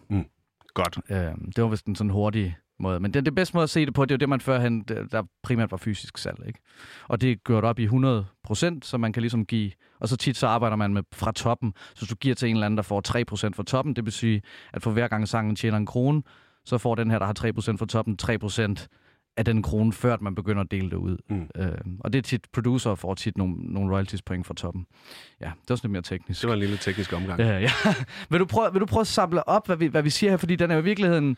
Godt. Øh, det var vist en sådan hurtig måde. Men det, det bedste måde at se det på, det er jo det, man førhen, der primært var fysisk salg. Ikke? Og det er gjort op i 100 procent, så man kan ligesom give... Og så tit så arbejder man med fra toppen. Så hvis du giver til en eller anden, der får 3 procent fra toppen, det vil sige, at for hver gang sangen tjener en krone, så får den her, der har 3 procent fra toppen, 3 procent af den krone, før man begynder at dele det ud. Mm. Øh, og det er tit, producer får tit nogle, nogle royalties point fra toppen. Ja, det var sådan lidt mere teknisk. Det var en lille teknisk omgang. Ja, ja. *laughs* vil, du prøve, vil du prøve at samle op, hvad vi, hvad vi siger her? Fordi den er jo i virkeligheden...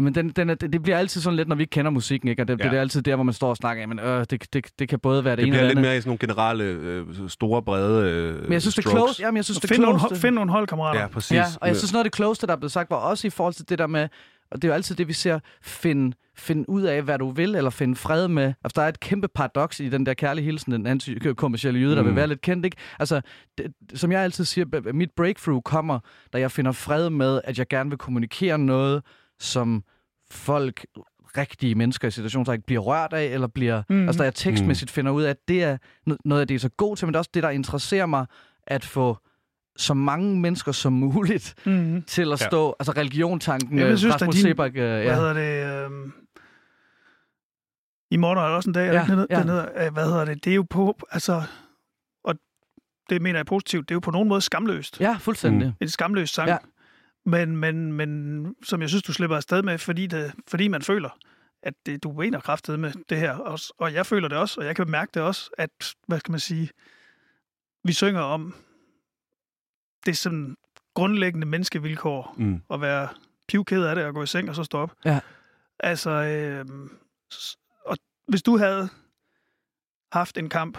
Jamen, den, den er, det det bliver altid sådan lidt, når vi ikke kender musikken, ikke? Og det, ja. Det er altid der, hvor man står og snakker, jamen, øh, det, det, det kan både være det, Det ene bliver eller lidt andet. mere i sådan nogle generelle, øh, store, brede øh, Men jeg synes, det er strokes. close. Jamen, jeg synes, det er Find nogle, close. hold- find nogle holdkammerater. Ja, præcis. Ja, og jeg synes, noget af det klogeste, der er blevet sagt, var også i forhold til det der med, og det er jo altid det, vi ser, finde find ud af, hvad du vil, eller finde fred med. Altså, der er et kæmpe paradoks i den der kærlige hilsen, den antikommercielle jøde, der Mm. vil være lidt kendt, ikke? Altså, det, som jeg altid siger, mit breakthrough kommer, da jeg finder fred med, at jeg gerne vil kommunikere noget, som folk rigtige mennesker i situationstegn bliver rørt af, eller bliver... Mm. Altså, da jeg tekstmæssigt finder ud af, at det er no- noget af det, er så god til, men det er også det, der interesserer mig, at få så mange mennesker som muligt Mm-hmm. til at stå, ja. altså religiontanken, jeg øh, synes, Rasmus din- Sebak, øh, Hvad ja. hedder det? Øhm... I morgen er der også en dag, er Ja, nede, ja. dernede? Øh, Hvad hedder det? Det er jo på, altså, og det mener jeg positivt, det er jo på nogen måde skamløst. ja, fuldstændig. Mm. En skamløs sang. Ja. Men, men, men som jeg synes, du slipper afsted med, fordi, det, fordi man føler, at det, du mener kraftet med det her. Og, og jeg føler det også, og jeg kan mærke det også, at, hvad skal man sige, vi synger om det sådan grundlæggende menneskevilkår, Mm. at være pivked af det og gå i seng og så stå op. Ja. Altså, øh, og hvis du havde haft en kamp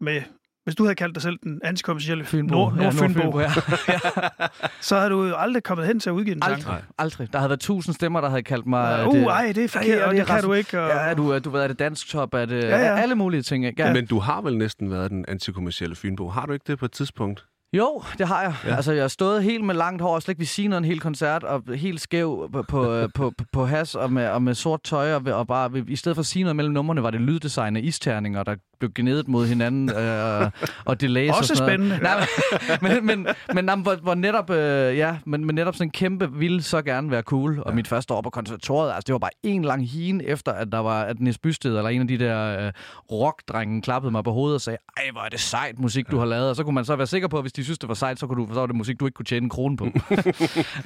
med, hvis du havde kaldt dig selv den antikommercielle Fynbo. Nord, ja, Nordfynbo, Nordfynbo, ja. *laughs* så havde du jo aldrig kommet hen til at udgive en sang. Aldrig, aldrig. Der havde været tusind stemmer, der havde kaldt mig... Ja, øh, uh, det, ej, det er forkert, Ej, og det det kan du ikke. Og... Ja, er du, er du ved, er det dansk top? Er det Ja, ja. alle mulige ting? Ikke? Ja. Men du har vel næsten været den antikommercielle Fynbo. Har du ikke det på et tidspunkt? Jo, det har jeg. Ja. Ja. Altså, jeg har stået helt med langt hår, og slet ikke ved siden af en hel koncert, og helt skæv på, på, på, på, på has, og med, og med sort tøj, og, og bare, i stedet for at sige noget mellem numrene, var det lyddesign af isterninger, der blev gnedet mod hinanden, øh, og delays og Også sådan spændende. Noget. Nej, *laughs* men, men, men, men hvor, hvor netop, øh, ja, men, men netop sådan en kæmpe ville så gerne være cool, og Ja. mit første år på konservatoriet, altså det var bare en lang hine efter, at der var, at Nis Bysted, eller en af de der øh, rockdrenge, klappede mig på hovedet og sagde, ej, hvor er det sejt musik, du har lavet, og så kunne man så være sikker på, at hvis de synes, det var sejt, så, kunne du, så var det musik, du ikke kunne tjene en krone på. *laughs*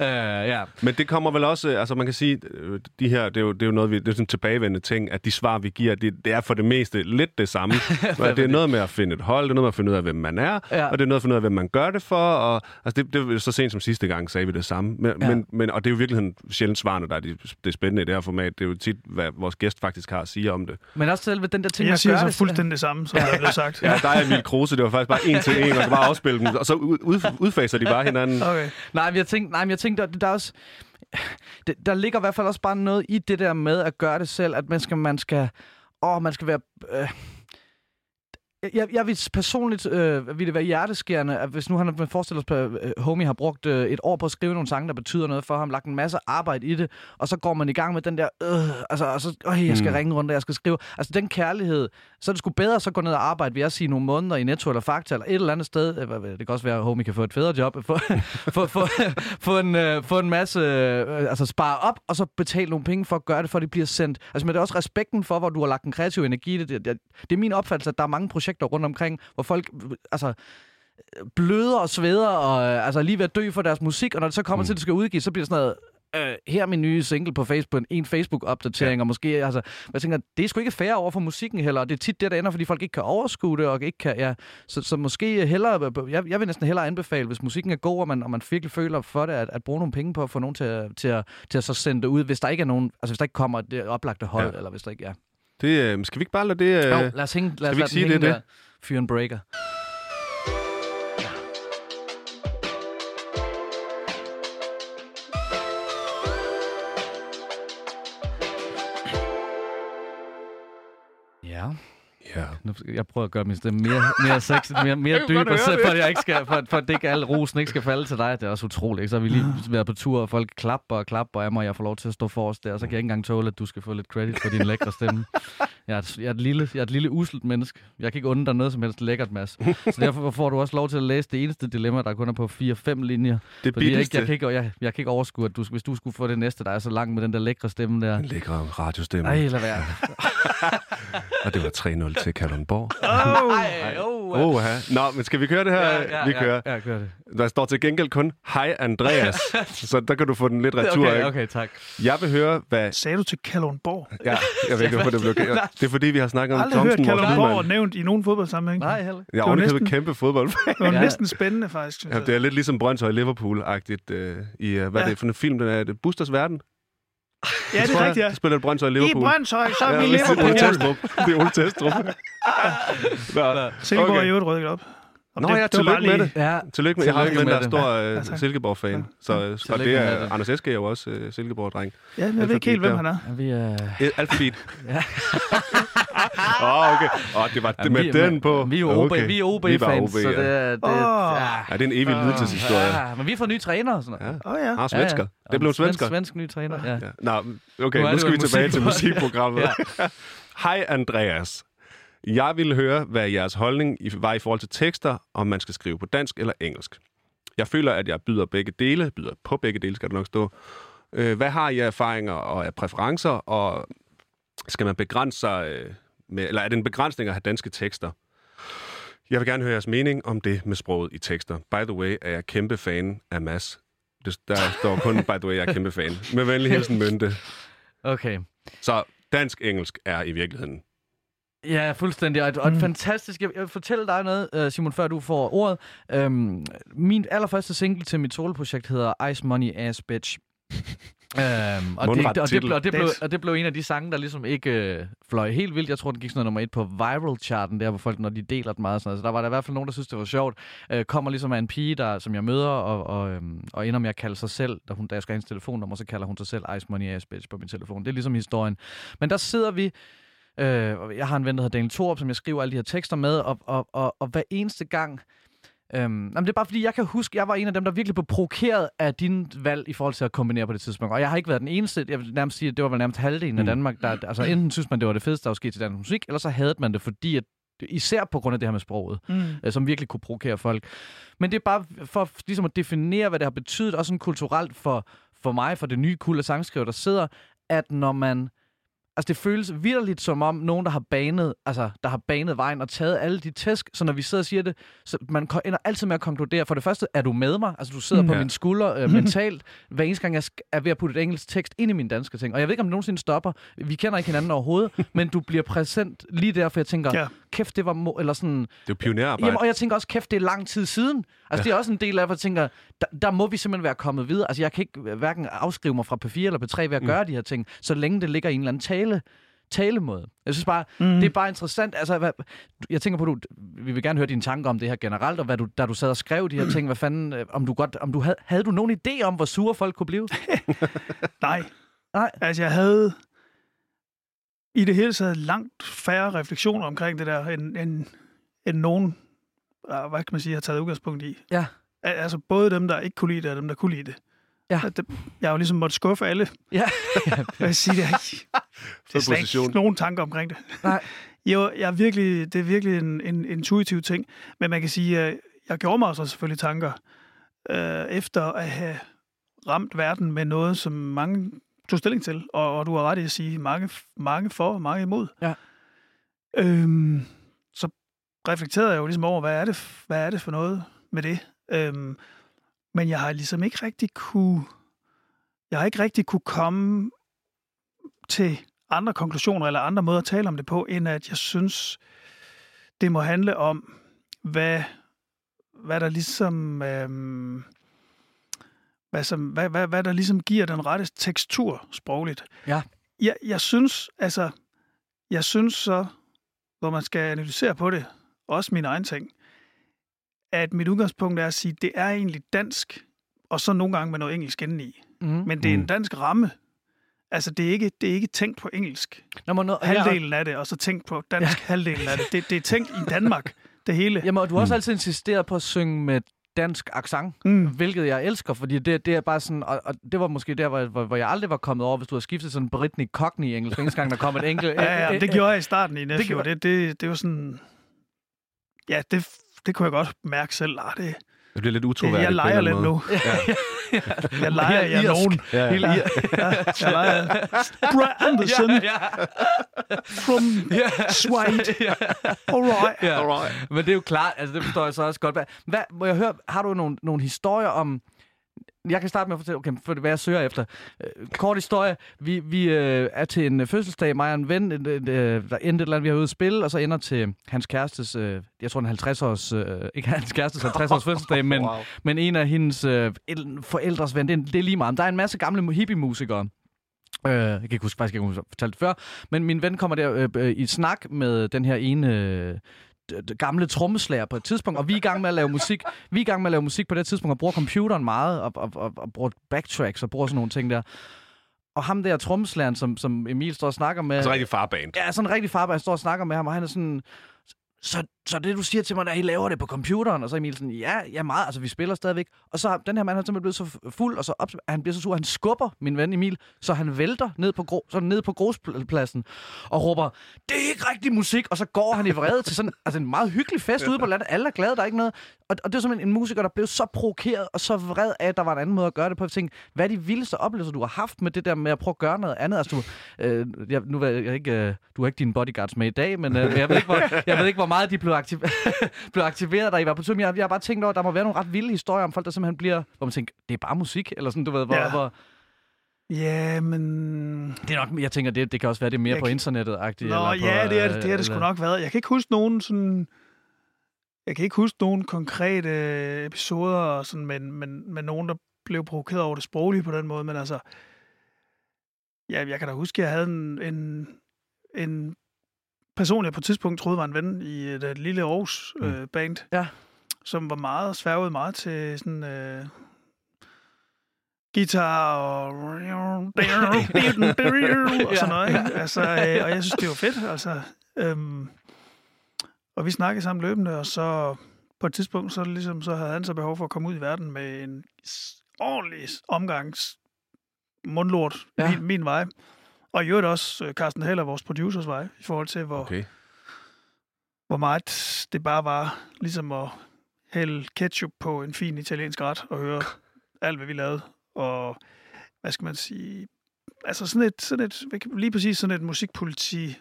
øh, ja. Men det kommer vel også, altså man kan sige, øh, de her, det er jo, det er jo noget, vi, det er sådan en tilbagevendende ting, at de svar, vi giver, det, det er for det meste lidt det samme. Hvad det er noget med at finde et hold, det er noget med at finde ud af, hvem man er, Ja. og det er noget at finde ud af, hvem man gør det for, og altså det, det så sent som sidste gang, sagde vi det samme. Men, Ja. men, men, og det er jo virkelig sjældent svarene, der er det, det spændende i det her format. Det er jo tit, hvad vores gæst faktisk har at sige om det. Men også selve den der ting, Jeg siger så det, fuldstændig det samme, som der er blevet sagt. Ja, der er Emil Kruse, det var faktisk bare en til en, og så bare afspille dem, og så ud, ud, udfaser de bare hinanden. Okay. Nej, men jeg tænkte, nej, men jeg tænkte, der, der er også... Det, der ligger i hvert fald også bare noget i det der med at gøre det selv, at man skal, man skal, åh, man skal være... Øh, jeg, jeg vil personligt øh, vil det være hjerteskærende, at hvis nu han forestiller sig, at øh, Homie har brugt øh, et år på at skrive nogle sange, der betyder noget for ham, lagt en masse arbejde i det, og så går man i gang med den der, øh, altså, og så, øh, jeg skal Mm. ringe rundt, og jeg skal skrive. Altså den kærlighed, så er det sgu bedre så gå ned og arbejde, vil jeg sige, nogle måneder i Netto eller Fakta, eller et eller andet sted. Øh, Det kan også være, at Homie kan få et federe job. Få, *laughs* få, få, få, en, øh, få en masse, øh, altså spare op, og så betale nogle penge for at gøre det, for at det bliver sendt. Altså, men det er også respekten for, hvor du har lagt en kreativ energi i det. Det, det, det er min opfattelse, at der er mange projekter rundt omkring, hvor folk, altså, bløder og sveder, og øh, altså lige ved at dø for deres musik, og når det så kommer mm. til, at det skal udgives, så bliver det sådan noget, øh, her er min nye single på Facebook, en Facebook-opdatering, ja. og måske, altså, jeg tænker, det er sgu ikke fair over for musikken heller, og det er tit det, der ender, fordi folk ikke kan overskue det, og ikke kan, ja, så, så måske hellere, jeg, jeg vil næsten hellere anbefale, hvis musikken er god, og man, og man virkelig føler for det, at, at bruge nogle penge på at få nogen til at, til at, til at så sende det ud, hvis der ikke er nogen, altså hvis der ikke kommer det oplagte hold, ja. eller hvis der ikke er. Det, øh, skal vi ikke bare lade det... Øh, jo, lad os hænge, lad os lade sige det, der. Fyre en breaker. Ja. Nu, jeg prøver at gøre min stemme mere, mere sexy, mere, mere *laughs* dyb, og så, for, at jeg ikke skal, for, for at det ikke alle rosen ikke skal falde til dig. Det er også utroligt. Ikke? Så har vi lige været på tur, og folk klapper og klapper af mig, og jeg får lov til at stå forrest der, og så kan jeg ikke engang tåle, at du skal få lidt credit for din lækre stemme. Jeg er, et, jeg er, et, lille, jeg er et lille uselt menneske. Jeg kan ikke undre noget som helst lækkert, Mads. *laughs* Så derfor får du også lov til at læse det eneste dilemma, der kun er på 4-5 linjer. Det fordi jeg, ikke, jeg, kan ikke, jeg, jeg kan ikke overskue, at du, hvis du skulle få det næste, der er så langt med den der lækre stemme der. En lækre radiostemme. Nej, lad være. *laughs* og det var 3-0 til Kalundborg. *laughs* Oh, Ej, oh, oh, Nå, men skal vi køre det her? Ja, ja, vi kører. Ja, ja, kør det. Der står til gengæld kun, hej Andreas. så der kan du få den lidt retur. Okay, ikke? okay, tak. Jeg vil høre, hvad... Sagde du til Kalundborg? Ja, jeg ved ikke, hvorfor det blev Det er fordi, vi har snakket om Thomsen. Jeg har aldrig hørt Kalundborg nævnt i nogen fodboldsammenhæng. Nej, heller Jeg har næsten kæmpe fodbold. det var næsten spændende, faktisk. Ja, det er lidt ligesom Brøndshøj Liverpool-agtigt øh, i, uh, hvad ja. er det for en film, den er det? Busters Verden? Ja, det er rigtigt, ja. Spiller Brøndshøj Liverpool. I Brøndshøj, så er ja, vi Liverpool. Det er Ole Testrup. Det er Ole Testrup. Silkeborg er jo rykket op. Nå ja, tillykke med det. Ja, tillykke med Jeg har også en, der er stor uh, Silkeborg-fan. Så, ja. og det er, Anders Eske er jo også uh, Silkeborg-dreng. Ja, men jeg ved ikke helt, hvem han er. Ja, vi er... Alfabet. *laughs* ja. Åh, oh, okay. Åh, oh, det var det med vi, den på. Vi er OB, okay. vi er OB-fans, så det er... Det, oh. ja. ja, det er en evig lidelseshistorie. Ja, men vi får nye træner og sådan noget. Åh, oh, ja. Ah, svensker. Ja, ja. Det blev svensker. Svensk ny træner, ja. ja. Nå, okay, nu, nu skal vi tilbage til musikprogrammet. *laughs* Hej, Andreas. Jeg ville høre, hvad jeres holdning var i forhold til tekster, om man skal skrive på dansk eller engelsk. Jeg føler, at jeg byder begge dele, byder på begge dele, skal det nok stå. Øh, hvad har I erfaringer og præferencer, og skal man begrænse sig, øh, med, eller er det en begrænsning at have danske tekster? Jeg vil gerne høre jeres mening om det med sproget i tekster. By the way, er jeg kæmpe fan af. Det, der står kun, by the way, jeg er kæmpe fan. Med venlig hilsen, Mønte. *laughs* Okay. Så dansk-engelsk er i virkeligheden Ja, fuldstændig. Og, og mm. fantastisk. Jeg, jeg vil fortælle dig noget, øh, Simon, før du får ordet. Øhm, min allerførste single til mit soloprojekt hedder Ice Money Ass Bitch. *laughs* øhm, og, det, og, det blev, og, det blev, og det blev en af de sange, der ligesom ikke øh, fløj helt vildt. Jeg tror, den gik sådan noget nummer et på viral-charten, der hvor folk, når de deler det meget. Sådan noget. Så der var der i hvert fald nogen, der synes, det var sjovt. Øh, kommer ligesom af en pige, der, som jeg møder, og, og, øhm, og ender med at kalde sig selv, da, hun, da jeg skal have hendes telefonnummer, så kalder hun sig selv Ice Money Ass Bitch på min telefon. Det er ligesom historien. Men der sidder vi Øh, jeg har en ven, der hedder Daniel Thorup, som jeg skriver alle de her tekster med, og, og, og, og hver eneste gang... Øhm, jamen det er bare fordi, jeg kan huske, jeg var en af dem, der virkelig blev provokeret af din valg i forhold til at kombinere på det tidspunkt. Og jeg har ikke været den eneste, jeg vil nærmest sige, at det var vel nærmest halvdelen mm. af Danmark, der, altså enten synes man, det var det fedeste, der var sket til dansk musik, eller så havde man det, fordi at især på grund af det her med sproget, mm. øh, som virkelig kunne provokere folk. Men det er bare for ligesom at definere, hvad det har betydet, også sådan kulturelt for, for mig, for det nye kul af sangskriver, der sidder, at når man Altså, det føles vidderligt som om nogen, der har banet, altså, der har banet vejen og taget alle de tæsk. Så når vi sidder og siger det, så man ender altid med at konkludere. For det første, er du med mig? Altså, du sidder mm, på ja. min skulder øh, *laughs* mentalt. Hver eneste gang, jeg er ved at putte et engelsk tekst ind i min danske ting. Og jeg ved ikke, om det nogensinde stopper. Vi kender ikke hinanden overhovedet, men du bliver præsent lige derfor, jeg tænker, ja. Kæft, det var... Mo- eller sådan, det er jo pionerarbejde. Jamen, og jeg tænker også, kæft, det er lang tid siden. Altså, ja. det er også en del af, at jeg tænker, der, der må vi simpelthen være kommet videre. Altså, jeg kan ikke hverken afskrive mig fra P4 eller P3 ved at mm. gøre de her ting, så længe det ligger i en eller anden tale talemåde. Jeg synes bare, mm. det er bare interessant. Altså, hvad, jeg tænker på, du, vi vil gerne høre dine tanker om det her generelt, og hvad du, da du sad og skrev de her ting, hvad fanden, øh, om du godt, om du havde, havde du nogen idé om, hvor sure folk kunne blive? *laughs* Nej. Nej. Altså, jeg havde i det hele taget langt færre refleksioner omkring det der, end, end, end nogen, hvad kan man sige, har taget udgangspunkt i. Ja. Altså, både dem, der ikke kunne lide det, og dem, der kunne lide det. Ja. Jeg har jo ligesom måttet skuffe alle. Ja. *laughs* jeg sige, det er, det er slet ikke nogen tanker omkring det. Nej. *laughs* Jo, jeg er virkelig, det er virkelig en, en intuitiv ting. Men man kan sige, at jeg gjorde mig også selvfølgelig tanker, øh, efter at have ramt verden med noget, som mange tog stilling til. Og, og du har ret i at sige, mange, mange for og mange imod. Ja. Øhm, så reflekterede jeg jo ligesom over, hvad er det, hvad er det for noget med det? Øhm, men jeg har ligesom ikke rigtig kunne jeg har ikke rigtig kunne komme til andre konklusioner eller andre måder at tale om det på, end at jeg synes, det må handle om, hvad, hvad der ligesom... Øhm, hvad, som, hvad, hvad, hvad der ligesom giver den rette tekstur sprogligt. Ja. Jeg, jeg synes, altså, jeg synes så, hvor man skal analysere på det, også min egen ting, at mit udgangspunkt er at sige, at det er egentlig dansk, og så nogle gange med noget engelsk indeni. Mm. Men det er en Mm. dansk ramme. Altså, det er ikke, det er ikke tænkt på engelsk. Nå, men, nå, Halvdelen af det, og så tænkt på dansk halvdelen af det. det. Det er tænkt i Danmark, det hele. Jamen, og du har også Mm. altid insisteret på at synge med dansk accent, Mm. hvilket jeg elsker, fordi det, det er bare sådan, og, og det var måske der, hvor, hvor, hvor jeg aldrig var kommet over, hvis du har skiftet sådan Britney Cockney engelsk, engelsk gang der kom et enkelt... Ja, ja, det gjorde jeg i starten i Nephew, gjorde- det, det, det, det var sådan... Ja, det, det kunne jeg godt mærke selv. Ah, det, Det bliver lidt utroværdigt. jeg leger lidt nu. måde. *laughs* Jeg leger, jeg er Irsk. nogen. Ja, ja. Helt Ja, i- ja, *laughs* jeg leger. Brad Anderson ja, ja, from ja. Swite. *laughs* ja. All right. Ja. Alright. Men det er jo klart, altså det forstår jeg så også godt. Hvad, hvad må jeg høre, har du nogle, nogle historier om... Jeg kan starte med at fortælle, okay, for hvad jeg søger efter. Øh, kort historie. Vi, vi øh, er til en øh, fødselsdag, mig og en ven, øh, der endte et eller andet, vi har ude at spille, og så ender til hans kærestes, øh, jeg tror en 50 års, øh, ikke hans kærestes 50 års *laughs* fødselsdag, men, Wow. men en af hendes øh, forældres ven. Det er, det er lige meget. Der er en masse gamle hippie-musikere. Øh, jeg kan ikke huske, faktisk ikke, om jeg fortalte det før. Men min ven kommer der øh, øh, i snak med den her ene øh, gamle trommeslager på et tidspunkt, og vi er i gang med at lave musik. Vi er i gang med at lave musik på det tidspunkt, og bruger computeren meget, og, og, og, og bruger backtracks, og bruger sådan nogle ting der. Og ham der trommeslageren, som, som Emil står og snakker med... Altså rigtig farband. Ja, sådan en rigtig farbar, jeg står og snakker med ham, og han er sådan... Så, så det, du siger til mig, at I laver det på computeren, og så er Emil sådan, ja, ja meget, altså vi spiller stadigvæk. Og så den her mand, han er simpelthen blevet så fuld, og så op, han bliver så sur, han skubber min ven Emil, så han vælter ned på, gro, så ned på grospladsen og råber, det er ikke rigtig musik, og så går han i vrede til sådan altså en meget hyggelig fest ude på landet. Alle er glade, der er ikke noget. Og, og det er simpelthen en musiker, der blev så provokeret og så vred af, at der var en anden måde at gøre det på. Jeg tænkte, hvad er de vildeste oplevelser, du har haft med det der med at prøve at gøre noget andet? Altså, du, øh, jeg, nu ved jeg ikke, øh, du har ikke dine bodyguards med i dag, men øh, jeg, ved ikke, hvor, jeg ved ikke, hvor meget de blev, aktiv- *laughs* blev aktiveret, da I var på tur. Jeg, jeg har bare tænkt over, at der må være nogle ret vilde historier om folk, der simpelthen bliver, hvor man tænker, det er bare musik, eller sådan, du ved, hvor, Ja. hvor Ja, men... det er nok, jeg tænker, det, det kan også være, det er mere Jeg på kan- internettet-agtigt. Nå, eller på, ja, det er øh, det, det, er det sgu eller- nok været. Jeg kan ikke huske nogen sådan... Jeg kan ikke huske nogen konkrete episoder, sådan, men, men, men nogen, der blev provokeret over det sproglige på den måde, men altså... Ja, jeg kan da huske, at jeg havde en, en, en person, jeg på et tidspunkt troede var en ven i et, et lille Aarhus Mm. øh, band, Ja. som var meget sværget meget til sådan... Øh, guitar og, og sådan noget. Ikke? Altså, øh, og jeg synes, det var fedt. Altså, øhm, og vi snakkede sammen løbende, og så på et tidspunkt, så, ligesom, så havde han så behov for at komme ud i verden med en ordentlig omgangs mundlort ja. min, min vej. Og i øvrigt også øh, Carsten Heller, vores producers vej, i forhold til, hvor, Okay. hvor meget det bare var ligesom at hælde ketchup på en fin italiensk ret og høre alt, hvad vi lavede. Og hvad skal man sige? Altså sådan et, sådan et lige præcis sådan et musikpoliti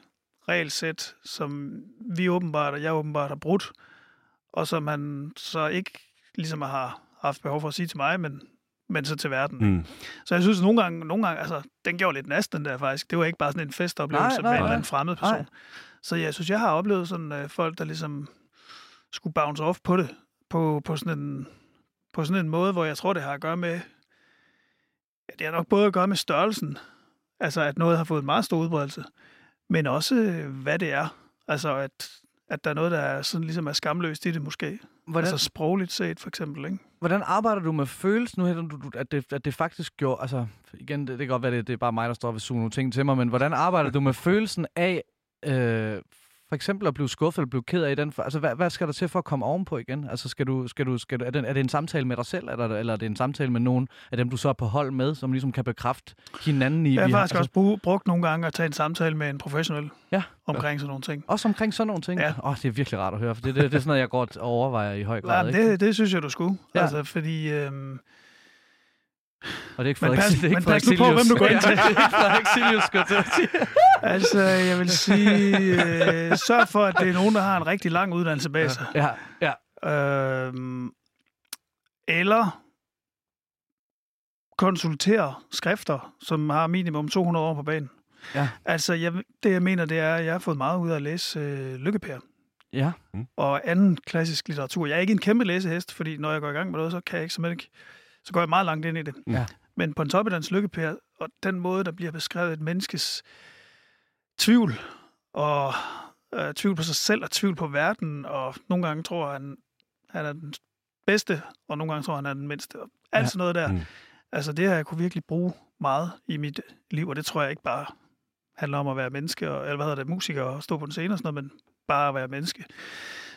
regelsæt, som vi åbenbart, og jeg åbenbart har brudt, og som han så ikke ligesom har haft behov for at sige til mig, men, men så til verden. Mm. Så jeg synes, at nogle gange, nogle gange, altså, den gjorde lidt næsten der faktisk. Det var ikke bare sådan en festoplevelse Nej, nej, med en nej. eller anden fremmed person. Nej. Så jeg synes, jeg har oplevet sådan øh, folk, der ligesom skulle bounce off på det, på, på, sådan en, på sådan en måde, hvor jeg tror, det har at gøre med, ja, det har nok både at gøre med størrelsen, altså at noget har fået en meget stor udbredelse, men også øh, hvad det er. Altså at, at der er noget, der er sådan ligesom er skamløst i det måske. Hvordan, Altså sprogligt set for eksempel, ikke? Hvordan arbejder du med følelsen? Nu, du- at det, at det faktisk gjorde, altså igen, det, det kan godt være, det, det er bare mig, der står ved suge nogle ting til mig, men hvordan arbejder du med følelsen af, øh, for eksempel at blive skuffet eller blive ked af i den, altså hvad, hvad skal der til for at komme ovenpå igen? Altså skal du, skal du, skal du, er, det, er det en samtale med dig selv, eller, eller er det en samtale med nogen af dem, du så er på hold med, som ligesom kan bekræfte hinanden i? Jeg har faktisk altså, også brug, brugt nogle gange at tage en samtale med en professionel Ja. omkring sådan nogle ting. Også omkring sådan nogle ting? Ja. Åh, oh, det er virkelig rart at høre, for det, det, det er sådan noget, jeg godt overvejer i høj *laughs* grad. Ja, det, det synes jeg, du skulle. Ja. Altså, fordi... Øhm, Og det er ikke Frederik, pas- det er ikke Frederik nu på, hvem Silius. du går ind til. Det er ikke Frederik Silius, jeg til at sige. altså, jeg vil sige, øh, sørg for, at det er nogen, der har en rigtig lang uddannelse bag sig. Ja, ja. Øhm, eller konsultere skrifter, som har minimum 200 år på banen. Ja. Altså, jeg, det jeg mener, det er, at jeg har fået meget ud af at læse øh, Lykkepær Ja. og anden klassisk litteratur. Jeg er ikke en kæmpe læsehest, fordi når jeg går i gang med noget, så kan jeg ikke, simpelthen ikke, så går jeg meget langt ind i det. Ja. Men på en top af dens lykkepær, og den måde, der bliver beskrevet et menneskes tvivl, og øh, tvivl på sig selv, og tvivl på verden, og nogle gange tror han, han er den bedste, og nogle gange tror han, han er den mindste. Og alt Ja. sådan noget der. Mm. Altså det har jeg kunne virkelig bruge meget i mit liv, og det tror jeg ikke bare handler om at være menneske, og, eller hvad hedder det, musiker og stå på en scene og sådan noget, men bare at være menneske.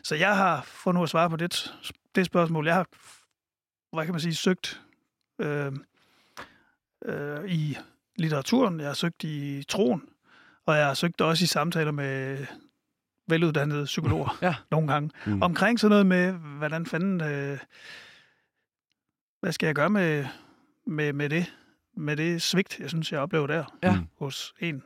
Så jeg har, for nu at svare på det, det spørgsmål, jeg har, hvad kan man sige, søgt øh, øh, i litteraturen, jeg har søgt i troen, og jeg har søgt også i samtaler med veluddannede psykologer Ja. *laughs* nogle gange. Mm. Omkring sådan noget med, hvordan fanden, øh, hvad skal jeg gøre med, med, med det, med det svigt, jeg synes, jeg oplever der Ja. Hos en,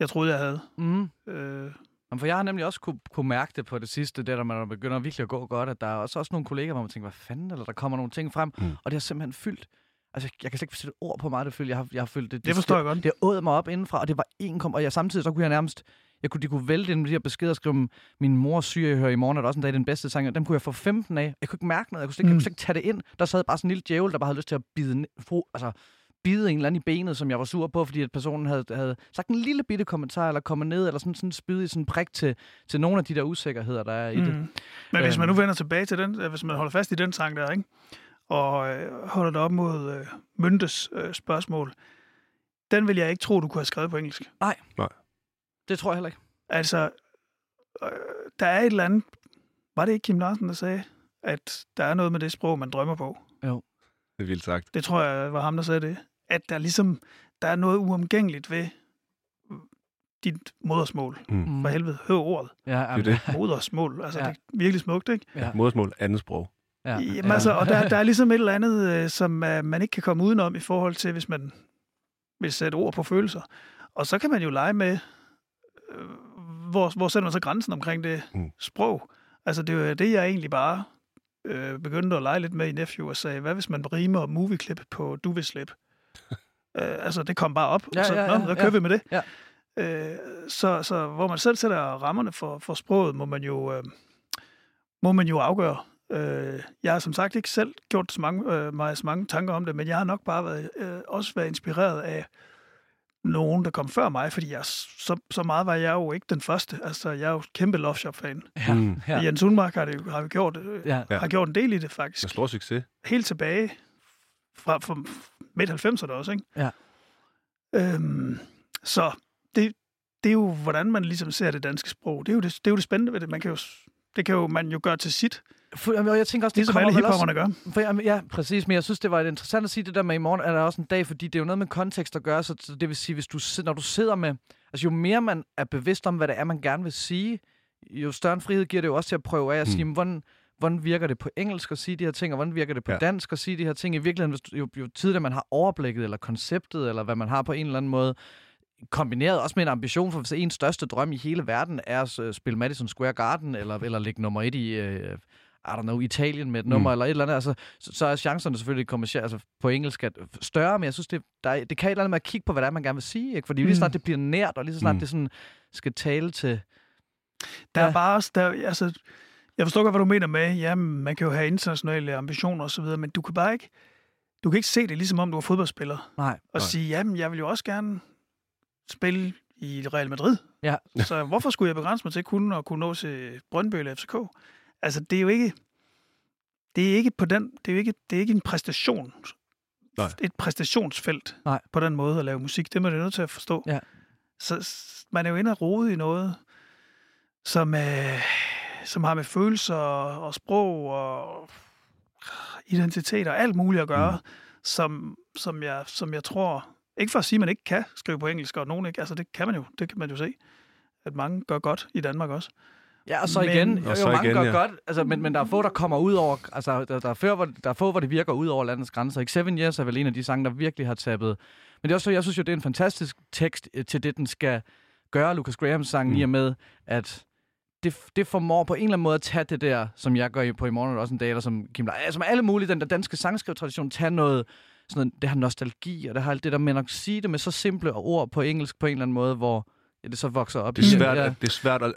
jeg troede, jeg havde. Mm. Øh, Jamen, For jeg har nemlig også kunne, kunne mærke det på det sidste, det der man begynder virkelig at gå godt, at der er også, også nogle kolleger, hvor man tænker, hvad fanden, eller der kommer nogle ting frem, Mm. og det har simpelthen fyldt. Altså, jeg kan slet ikke sætte ord på mig, det fyldt. Jeg har, jeg har følt det. det forstår jeg godt. Det åd mig op indenfra, og det var en kom, og jeg samtidig så kunne jeg nærmest, jeg kunne, de kunne vælte ind med de her beskeder og skrive, min mor syge, jeg hører i morgen, er der også en dag den bedste sang, og dem kunne jeg få 15 af. Jeg kunne ikke mærke noget, jeg kunne slet ikke, mm. jeg kunne slet ikke tage det ind. Der sad bare sådan en lille djævel, der bare havde lyst til at bide, ne- fro, altså, bide en eller anden i benet, som jeg var sur på, fordi at personen havde, havde sagt en lille bitte kommentar, eller kommet ned, eller sådan, sådan spydet i sådan en prik til, til nogle af de der usikkerheder, der er i det. Mm. Men hvis man nu Øhm. vender tilbage til den, øh, hvis man holder fast i den sang der, ikke? og øh, holder det op mod øh, Myntes øh, spørgsmål, den vil jeg ikke tro, du kunne have skrevet på engelsk. Det tror jeg heller ikke. Altså, øh, der er et eller andet, var det ikke Kim Larsen, der sagde, at der er noget med det sprog, man drømmer på? Det er vildt sagt. Det tror jeg var ham, der sagde det. At der ligesom, der er noget uomgængeligt ved dit modersmål. Mm. For helvede, hør ordet. Ja, Det er det. *laughs* Modersmål. Altså, Ja. ja. det er virkelig smukt, ikke? Ja, Modersmål, andet sprog. ja, Jamen, altså, og der, der er ligesom et eller andet, øh, som uh, man ikke kan komme udenom i forhold til, hvis man vil sætte ord på følelser. Og så kan man jo lege med, øh, hvor, hvor sætter man så grænsen omkring det Mm. sprog. Altså, det er jo det, jeg egentlig bare øh, begyndte at lege lidt med i Nephew og sagde, hvad hvis man rimer movieklip på du vil slip? *laughs* øh, altså, det kom bare op, Ja, og så, ja, Nå, ja, så kører ja. vi med det. Ja. Øh, så, så hvor man selv sætter rammerne for, for sproget, må man jo, øh, må man jo afgøre. Øh, jeg har som sagt ikke selv gjort så mange, øh, mig så mange tanker om det, men jeg har nok bare været, øh, også været inspireret af nogen, der kom før mig, fordi jeg, så, så meget var jeg jo ikke den første. Altså, jeg er jo kæmpe Love Shop-fan. Ja, Mm. ja. Jens Unmark har, det, jo- har jo gjort, øh. Ja. har gjort en del i det, faktisk Med stor succes. helt tilbage fra, fra midt 90'erne også, ikke? Ja. Øhm, så det, det er jo, hvordan man ligesom ser det danske sprog. Det er jo det, det, er jo det spændende ved det. Man kan jo, det kan jo man jo gøre til sit, For, og jeg tænker også, det ligesom kommer alle hiphopperne gør. For, jamen, ja, præcis, men jeg synes, det var interessant at sige det der med, i morgen er der også en dag, fordi det er jo noget med kontekst at gøre, så, det vil sige, hvis du, når du sidder med, altså jo mere man er bevidst om, hvad det er, man gerne vil sige, jo større en frihed giver det jo også til at prøve af at Mm. sige, hvordan, hvordan virker det på engelsk at sige de her ting, og hvordan virker det på Ja. dansk at sige de her ting. I virkeligheden, hvis du, jo, jo tidligere man har overblikket, eller konceptet, eller hvad man har på en eller anden måde, kombineret også med en ambition, for hvis en største drøm i hele verden er at øh, spille Madison Square Garden, eller, eller ligge nummer et i, øh, I don't know, Italien med et nummer, Mm. eller et eller andet, altså, så, så er chancerne selvfølgelig kommercielt, altså på engelsk at større, men jeg synes, det, der, er- det kan et eller andet med at kigge på, hvad det er, man gerne vil sige, ikke? fordi lige så Mm. snart det bliver nært, og lige så snart Mm. det sådan skal tale til... Der er Ja. bare også, der, altså, jeg forstår godt, hvad du mener med, ja, man kan jo have internationale ambitioner osv., men du kan bare ikke, du kan ikke se det ligesom om du er fodboldspiller, Nej, og Nej. sige, jamen, jeg vil jo også gerne spille i Real Madrid. Ja. Så hvorfor skulle jeg begrænse mig til kun at kunne nå til Brøndby eller FCK? Altså, det er jo ikke, det er ikke på den, det er jo ikke, det er ikke en præstation, Nej. et præstationsfelt Nej. på den måde at lave musik. Det er man jo nødt til at forstå. Ja. Så man er jo inde og rode i noget, som, øh, som har med følelser og sprog og identitet og alt muligt at gøre, Mm. som, som, jeg, som jeg tror, ikke for at sige, at man ikke kan skrive på engelsk, og nogen ikke, altså det kan man jo, det kan man jo se, at mange gør godt i Danmark også. Ja, og så Men- igen, Og jo, så jo, mange igen, gør ja. godt, altså, men, men der er få, der kommer ud over, altså der, der, er få, hvor, der er få, hvor det virker ud over landets grænser. Ikke? Seven Years er vel en af de sange, der virkelig har tabet. Men det er også, jeg synes jo, det er en fantastisk tekst øh, til det, den skal gøre, Lucas Grahams sang, mm. i og med, at det, det formår på en eller anden måde at tage det der, som jeg gør på i morgen, er der også en dag, eller som Kim Leij, som alle mulige, den der danske sangskrivetradition, tage noget, sådan noget, det har nostalgi, og det har alt det der med at sige det med så simple ord på engelsk på en eller anden måde, hvor ja, det så vokser op. Det er svært, ja. at, det er svært at,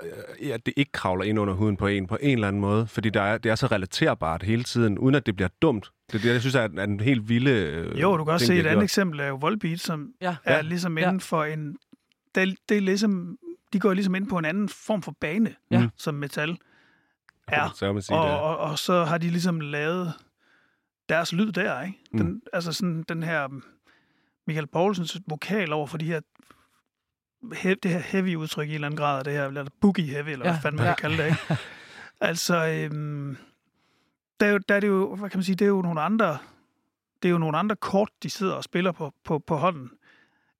at det ikke kravler ind under huden på en på en eller anden måde, fordi der er, det er så relaterbart hele tiden, uden at det bliver dumt. Det er det, jeg synes er, er en helt vilde øh, Jo, du kan også ting, se et andet gjort. eksempel er jo Volbeat, som Ja. er Ja. ligesom Ja. inden for en... Det, det er ligesom, de går ligesom ind på en anden form for bane, Ja. som metal. Ja. Ja. Så Og, det. og, og så har de ligesom lavet deres lyd der, ikke? Den, mm. Altså sådan den her Michael Poulsens vokal over for de her he, det her heavy udtryk i en eller anden grad, det her eller boogie heavy, eller ja. Ja, hvad fanden man ja. kan kalde det, ikke? *laughs* altså, øhm, der, er jo, der er det jo, hvad kan man sige, det er jo nogle andre, det er jo nogle andre kort, de sidder og spiller på, på, på hånden,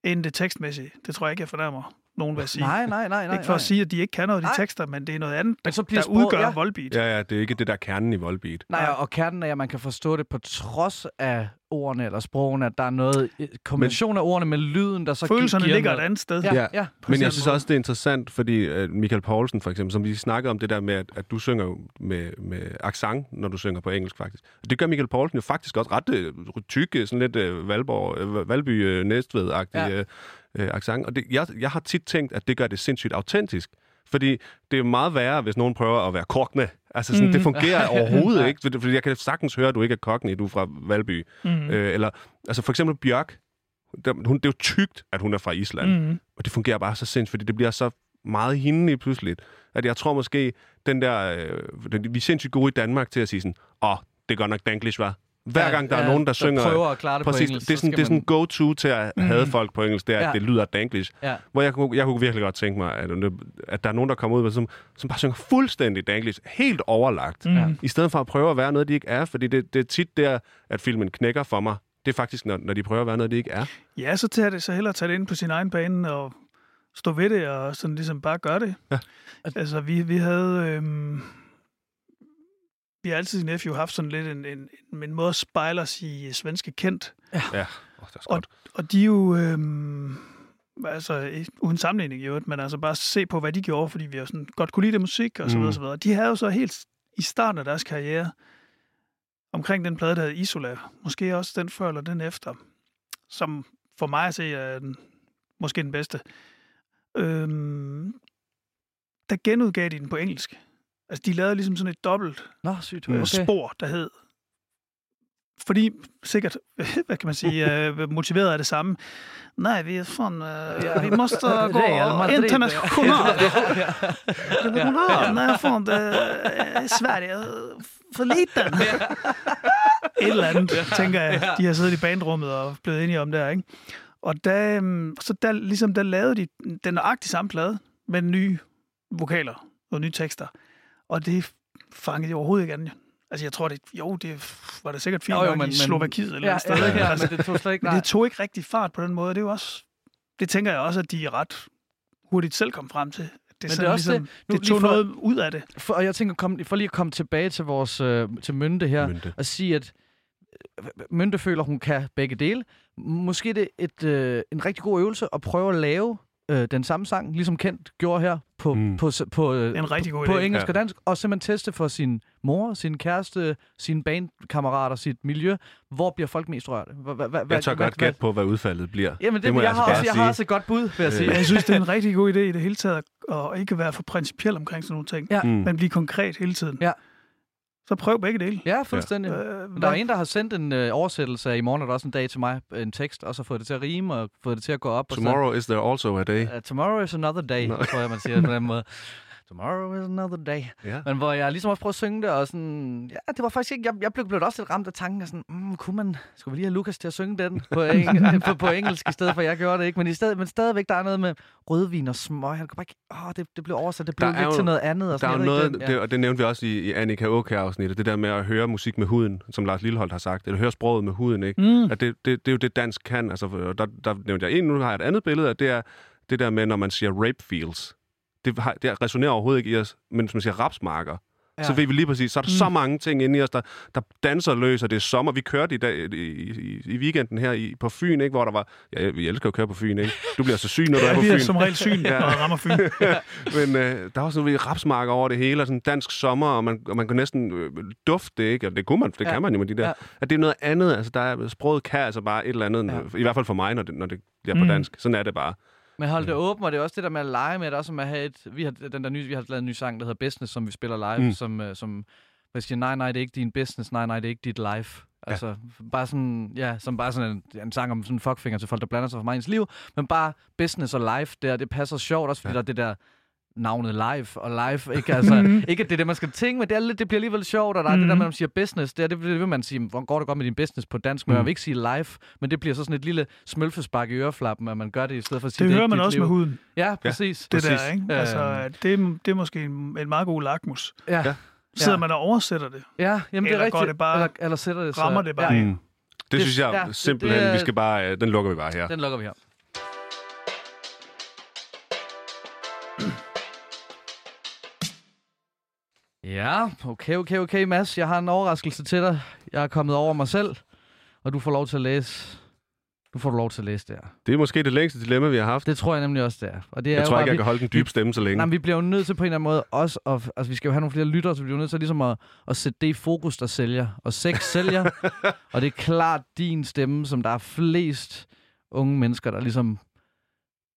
end det tekstmæssige. Det tror jeg ikke, jeg fornærmer nogen at sige. Nej, nej, nej, nej. ikke for nej. at sige, at de ikke kan noget af de Nej. tekster, men det er noget andet, Men så bliver der sproget- udgør ja. Volbeat. Ja, ja, det er ikke det der er kernen i Volbeat. Nej, Ja. og kernen er, at man kan forstå det på trods af ordene eller sprogene, at der er noget kombination af ordene med lyden, der så Følelserne giver ligger et noget. andet sted. Ja, Ja. ja. Men jeg synes også, det er interessant, fordi uh, Michael Poulsen for eksempel, som vi snakkede om det der med, at, at du synger med, med accent, når du synger på engelsk faktisk. Og det gør Michael Poulsen jo faktisk også ret øh, tyk, øh, sådan lidt uh, Valborg, uh, Valby uh, Næstved-agtig Ja. ja. Uh, accent. Og det, jeg, jeg har tit tænkt, at det gør det sindssygt autentisk. Fordi det er meget værre, hvis nogen prøver at være kokkende. Altså sådan, mm. det fungerer *laughs* overhovedet ikke. Fordi jeg kan sagtens høre, at du ikke er kokkende, du er fra Valby. Mm. Øh, eller, altså for eksempel Bjørk. Der, hun, det er jo tygt, at hun er fra Island. Mm. Og det fungerer bare så sindssygt, fordi det bliver så meget hende lige pludselig. At jeg tror måske, den der... Øh, den, vi er sindssygt gode i Danmark til at sige sådan, åh, oh, det er godt nok danglish, var. Hver gang der ja, er nogen, der, der synger... prøver at klare det på præcis, engelsk, det er så sådan, skal det er sådan man- go-to til at Mhm. have folk på engelsk, det er, at Ja. det lyder danglish. Ja. Hvor jeg, kunne- jeg kunne virkelig godt tænke mig, at, at der er nogen, der kommer ud, som, som bare synger fuldstændig danglish, helt overlagt. Mm. I stedet for at prøve at være noget, de ikke er, fordi det, det er tit der, at filmen knækker for mig. Det er faktisk, når, når de prøver at være noget, de ikke er. Ja, så tager det så hellere tage det ind på sin egen bane og stå ved det og sådan ligesom bare gøre det. Ja. Altså, vi, vi havde... Øhm, vi har altid i Nephew haft sådan lidt en, en, en, en måde at spejle os i svenske kendt. Ja, oh, det er så godt. Og de er jo... Øhm, altså, uden sammenligning i øvrigt, men altså bare se på, hvad de gjorde, fordi vi jo sådan godt kunne lide det musik og så Mm. videre, så videre. De havde jo så helt i starten af deres karriere, omkring den plade, der hed Isola, måske også den før eller den efter, som for mig at se er den, måske den bedste. Øhm, der genudgav de den på engelsk. Altså, de lavede ligesom sådan et dobbelt Nå, sygt. Mm. Okay. spor, der hed fordi sikkert, *laughs* hvad kan man sige, øh, motiveret af det samme. Nej, vi er från, øh, Ja. vi måste *laughs* gå Real Madrid. internationalt. Ja. Nej, från det, *laughs* Sverige er for liten. Et eller andet, tænker jeg. De har siddet i bandrummet og blevet enige om der, ikke? Og da, øhm, så der, ligesom, der lavede de den nøjagtige samme plade med nye vokaler og nye tekster. Og det fangede jeg overhovedet ikke an. Altså, jeg tror, det, jo, det var det sikkert fint Jo, jo, men- i men- Slovakiet eller Ja, et sted. ja, ja, altså, men det tog slet ikke... men det tog ikke rigtig fart på den måde. Det er jo også, det tænker jeg også, at de ret hurtigt selv kom frem til. Det, det sådan er også ligesom, det. Nu det tog for- noget ud af det. For, og jeg tænker, kom, for lige at komme tilbage til vores øh, til Mynte her, Mynte. og sige, at øh, Mynte føler, hun kan begge dele. Måske det er et, øh, en rigtig god øvelse at prøve at lave øh, den samme sang, ligesom Kent gjorde her, på, Mm. på, på, på, øh, en rigtig god på idé. engelsk Ja. og dansk, og simpelthen teste for sin mor, sin kæreste, sine bandkammerater, sit miljø. Hvor bliver folk mest hva, Jeg tør godt gætte på, hvad udfaldet bliver. Jamen, det, Det må jeg, jeg har altså også, bare jeg har også et godt bud, vil jeg sige. Jeg synes, det er en rigtig god idé i det hele taget, at ikke være for principiel omkring sådan nogle ting, Ja. Mm. men blive konkret hele tiden. Ja. Så prøv begge dele. Ja, fuldstændig. Ja. Øh, der er en, der har sendt en øh, oversættelse af i morgen er der også en dag til mig, en tekst, og så fået det til at rime, og fået det til at gå op. Tomorrow is there also a day. Og så, uh, tomorrow is another day, Nå. tror jeg, man siger på den måde. *laughs* Tomorrow is another day. Ja. Men hvor jeg ligesom også prøvede at synge det, og sådan... Ja, det var faktisk ikke... Jeg, jeg blev, blev også lidt ramt af tanken af sådan... Mm, kunne man... Skulle vi lige have Lukas til at synge den på, *laughs* eng, på, på engelsk, i stedet for, jeg gjorde det ikke? Men, i stedet, men stadigvæk, der er noget med rødvin og smøg. Jeg kan bare ikke... Åh, det, det blev oversat. Det blev Der er lidt jo- til noget andet. Og Der er sådan, jeg ved noget, ikke, det, og det nævnte vi også i, i Annika Åkær-afsnittet, det der med at høre musik med huden, som Lars Lilleholdt har sagt, eller høre sproget med huden, ikke? Mm. At det, det, det er jo det, dansk kan. Altså, og der, der nævnte jeg en, nu har jeg et andet billede, at det er det der med, når man siger rape feels. Det, har, det resonerer overhovedet ikke i os, men hvis man siger rapsmarker, ja. så ved vi lige præcis, så er der mm. så mange ting inde i os, der, der danser løs, og det er sommer. Vi kørte i, dag, i, i, i weekenden her i, på Fyn, ikke, hvor der var... Ja, vi elsker at køre på Fyn, ikke? Du bliver så syg, når du ja, er på vi Fyn. er som regel syg, når jeg rammer Fyn. *laughs* Men øh, der var sådan en rapsmarker over det hele, og sådan dansk sommer, og man, og man kunne næsten øh, dufte det, ikke? Og det kunne man, det ja. kan man jo med de der. Ja. At det er noget andet, altså der er, sproget kan altså bare et eller andet, ja. i hvert fald for mig, når det, når det bliver på mm. dansk. Sådan er det bare. Men hold det åbent, og det er også det der med at lege med det, også med at have et, vi har, den der nye, vi har lavet en ny sang, der hedder Business, som vi spiller live, mm. som, uh, som hvad siger, nej, nej, det er ikke din business, nej, nej, det er ikke dit life. Altså, ja. bare sådan, ja, som bare sådan en, en sang om sådan en fuckfinger til folk, der blander sig for mig i ens liv, men bare business og life der, det passer sjovt også, fordi ja. der er det der navnet live og live. Ikke, altså, mhm. ikke at det er det, man skal tænke, men det, er lidt, det bliver alligevel sjovt, og der er mm. det der, mhm. man siger business. Det, er, det, det vil man sige, hvor går det godt med din business på dansk, men mm. man vil ikke sige live, men det bliver så sådan et lille smølfespark i øreflappen, at man gør det i stedet for at sige det. Det hører man også liv. med huden. Ja, præcis. Ja, det præcis. der, ikke? Altså, det, det er måske en, en meget god lakmus. Ja. ja. Sidder ja. man og oversætter det? Ja, jamen eller det er rigtigt. det bare, eller, eller sætter det så. Rammer det bare. Ja. Mm. Det, det synes jeg ja, simpelthen, det, det, vi skal bare, den lukker vi bare her. Den lukker vi her. Ja, okay, okay, okay, Mads. Jeg har en overraskelse til dig. Jeg er kommet over mig selv, og du får lov til at læse. Du får lov til at læse det her. Det er måske det længste dilemma, vi har haft. Det tror jeg nemlig også, det er. Og det jeg er tror jo ikke, bare, jeg kan holde den dybe stemme så længe. Nej, vi bliver jo nødt til på en eller anden måde også, at, altså vi skal jo have nogle flere lyttere, så vi bliver nødt til ligesom at, at sætte det i fokus, der sælger. Og sex sælger, *laughs* og det er klart din stemme, som der er flest unge mennesker, der ligesom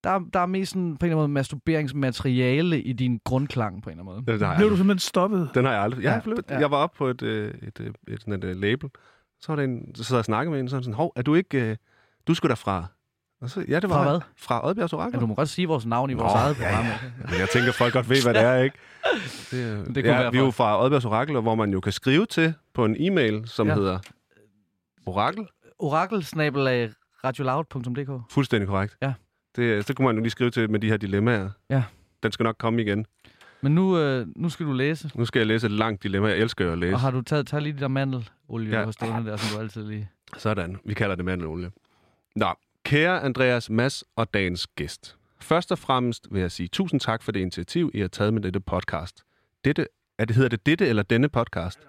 der, der er mest sådan, på en eller anden måde masturberingsmateriale i din grundklang på en eller anden måde. Blev du simpelthen stoppet? Den har jeg aldrig. Jeg, ja, ja. jeg var oppe på et, et, et, et, et, et, et label, så var der en, så sad jeg og snakkede med en, sådan, sådan, hov, er du ikke, du skulle derfra og så, ja, det var fra hvad? Fra Oddbjergs Orakel. Ja, du må godt sige vores navn i vores Nå, eget program. Ja, ja. Men jeg tænker, folk godt ved, hvad det er, ikke? *laughs* Det, det ja, være vi er jo fra Oddbjergs Orakel, hvor man jo kan skrive til på en e-mail, som ja. hedder Orakel. Orakel radioloud.dk Fuldstændig korrekt. Ja. Det, så kunne man jo lige skrive til med de her dilemmaer. Ja. Den skal nok komme igen. Men nu, øh, nu skal du læse. Nu skal jeg læse et langt dilemma. Jeg elsker jo at læse. Og har du taget, taget lige det der mandelolie ja. stående der, som du altid lige... Sådan. Vi kalder det mandelolie. Nå, kære Andreas Mass og dagens gæst. Først og fremmest vil jeg sige tusind tak for det initiativ, I har taget med dette podcast. Dette, er det, hedder det dette eller denne podcast?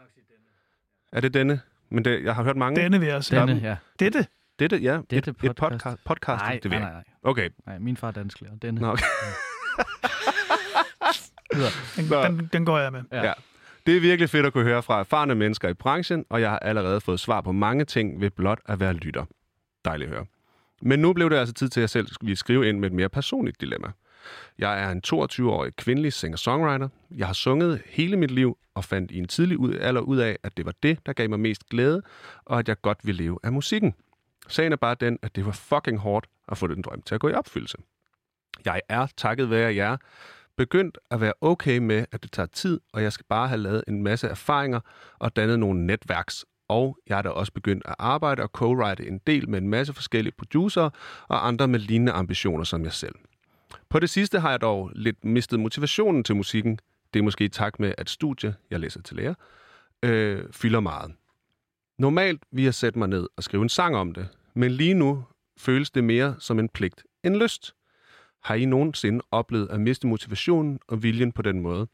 Er det denne? Men det, jeg har hørt mange. Denne vil jeg sige. Denne, ja. Dette? Dette, ja. Dette et, podcast. Et podcast, podcast nej, det nej, nej, nej. Okay. Nej, min far er dansklærer. Denne. Nå, okay. *laughs* den, den, den går jeg med. Ja. ja. Det er virkelig fedt at kunne høre fra erfarne mennesker i branchen, og jeg har allerede fået svar på mange ting ved blot at være lytter. Dejligt at høre. Men nu blev det altså tid til, at jeg selv skulle skrive ind med et mere personligt dilemma. Jeg er en 22-årig kvindelig singer-songwriter. Jeg har sunget hele mit liv og fandt i en tidlig ud, alder ud af, at det var det, der gav mig mest glæde, og at jeg godt ville leve af musikken. Sagen er bare den, at det var fucking hårdt at få den drøm til at gå i opfyldelse. Jeg er, takket være jer, begyndt at være okay med, at det tager tid, og jeg skal bare have lavet en masse erfaringer og dannet nogle netværks og jeg er da også begyndt at arbejde og co-write en del med en masse forskellige producer og andre med lignende ambitioner som jeg selv. På det sidste har jeg dog lidt mistet motivationen til musikken. Det er måske i takt med, at studie, jeg læser til lærer, øh, fylder meget. Normalt vil jeg sætte mig ned og skrive en sang om det, men lige nu føles det mere som en pligt end lyst. Har I nogensinde oplevet at miste motivationen og viljen på den måde?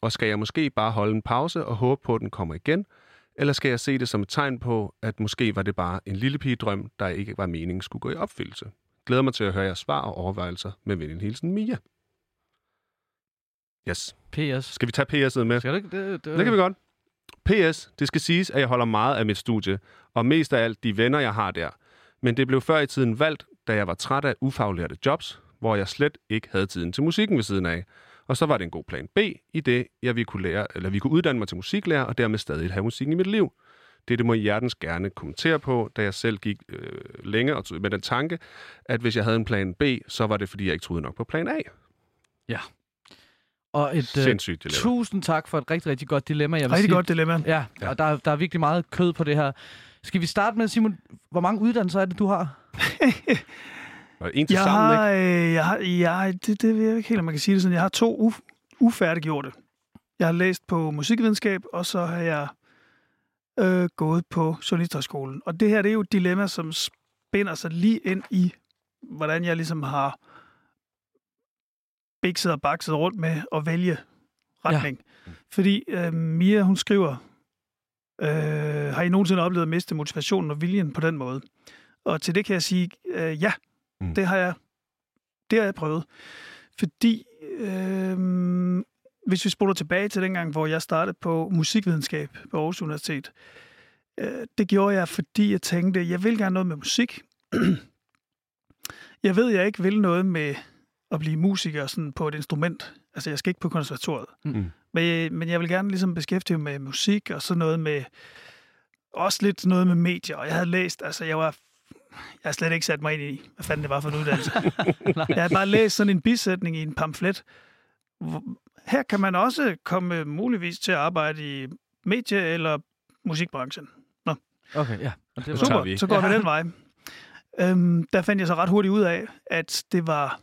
Og skal jeg måske bare holde en pause og håbe på, at den kommer igen – eller skal jeg se det som et tegn på, at måske var det bare en lille pigedrøm, der ikke var meningen skulle gå i opfyldelse? Glæder mig til at høre jeres svar og overvejelser med venlig hilsen Mia. Yes. PS. Skal vi tage PS'et med? Skal det, det, det, det kan vi godt. PS, det skal siges, at jeg holder meget af mit studie, og mest af alt de venner, jeg har der. Men det blev før i tiden valgt, da jeg var træt af ufaglærte jobs, hvor jeg slet ikke havde tiden til musikken ved siden af. Og så var det en god plan B i det, jeg vi kunne, lære, eller vi kunne uddanne mig til musiklærer, og dermed stadig have musikken i mit liv. Det må I hjertens gerne kommentere på, da jeg selv gik øh, længe og med den tanke, at hvis jeg havde en plan B, så var det, fordi jeg ikke troede nok på plan A. Ja. Og et øh, Sindssygt dilemma. tusind tak for et rigtig, rigtig godt dilemma. Jeg vil rigtig sige, godt dilemma. Ja, ja. og der, der er virkelig meget kød på det her. Skal vi starte med, Simon, hvor mange uddannelser er det, du har? *laughs* Og en til jeg sammen, har, ikke? Øh, jeg har, jeg, det, det ved jeg ikke helt, om man kan sige det sådan. Jeg har to uf, ufærdiggjorte. Jeg har læst på musikvidenskab, og så har jeg øh, gået på Journalisterskolen. Og det her, det er jo et dilemma, som spænder sig lige ind i, hvordan jeg ligesom har bikset og bakset rundt med at vælge retning. Ja. Fordi øh, Mia, hun skriver, øh, har I nogensinde oplevet at miste motivationen og viljen på den måde? Og til det kan jeg sige, øh, ja, mm. det har jeg det har jeg prøvet. Fordi øh, hvis vi spoler tilbage til dengang, hvor jeg startede på musikvidenskab på Aarhus Universitet, øh, det gjorde jeg, fordi jeg tænkte, jeg vil gerne noget med musik. *clears throat* jeg ved, jeg ikke vil noget med at blive musiker sådan på et instrument. Altså, jeg skal ikke på konservatoriet. Mm. Men, men jeg vil gerne ligesom beskæftige mig med musik og så noget med... Også lidt noget med medier. Og jeg havde læst, altså jeg var jeg har slet ikke sat mig ind i, hvad fanden det var for en uddannelse. *laughs* jeg har bare læst sådan en bisætning i en pamflet. Her kan man også komme muligvis til at arbejde i medie- eller musikbranchen. Nå. Okay, ja. Og det var... Super, vi. så går ja. vi den vej. Øhm, der fandt jeg så ret hurtigt ud af, at det var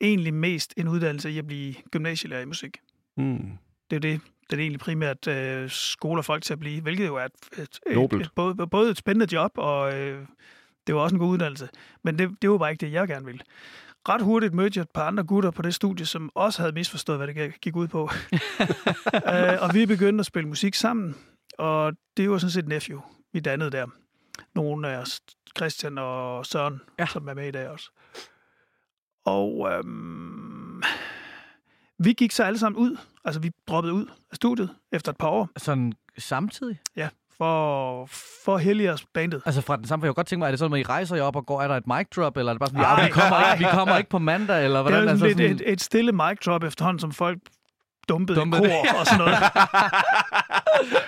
egentlig mest en uddannelse i at blive gymnasielærer i musik. Mm. Det er det, det er egentlig primært øh, skoler folk til at blive, hvilket jo er et, et, et, et, både, både et spændende job, og øh, det var også en god uddannelse. Men det, det var bare ikke det, jeg gerne ville. Ret hurtigt mødte jeg et par andre gutter på det studie, som også havde misforstået, hvad det gik ud på. *laughs* øh, og vi begyndte at spille musik sammen, og det var sådan set Nephew, vi dannede der. Nogle af os, Christian og Søren, ja. som er med i dag også. Og øhm, vi gik så alle sammen ud. Altså, vi droppede ud af studiet efter et par år. Sådan samtidig? Ja, for, for hellige os bandet. Altså fra den samme, jeg kunne godt tænke mig, er det sådan, at I rejser jer op og går, er der et mic drop, eller er det bare sådan, ja, vi, kommer ikke, vi *laughs* kommer ikke på mandag, eller hvordan? Det er altså, lidt sådan... et, et stille mic drop efterhånden, som folk dumpede, dumpede kor det. og sådan noget.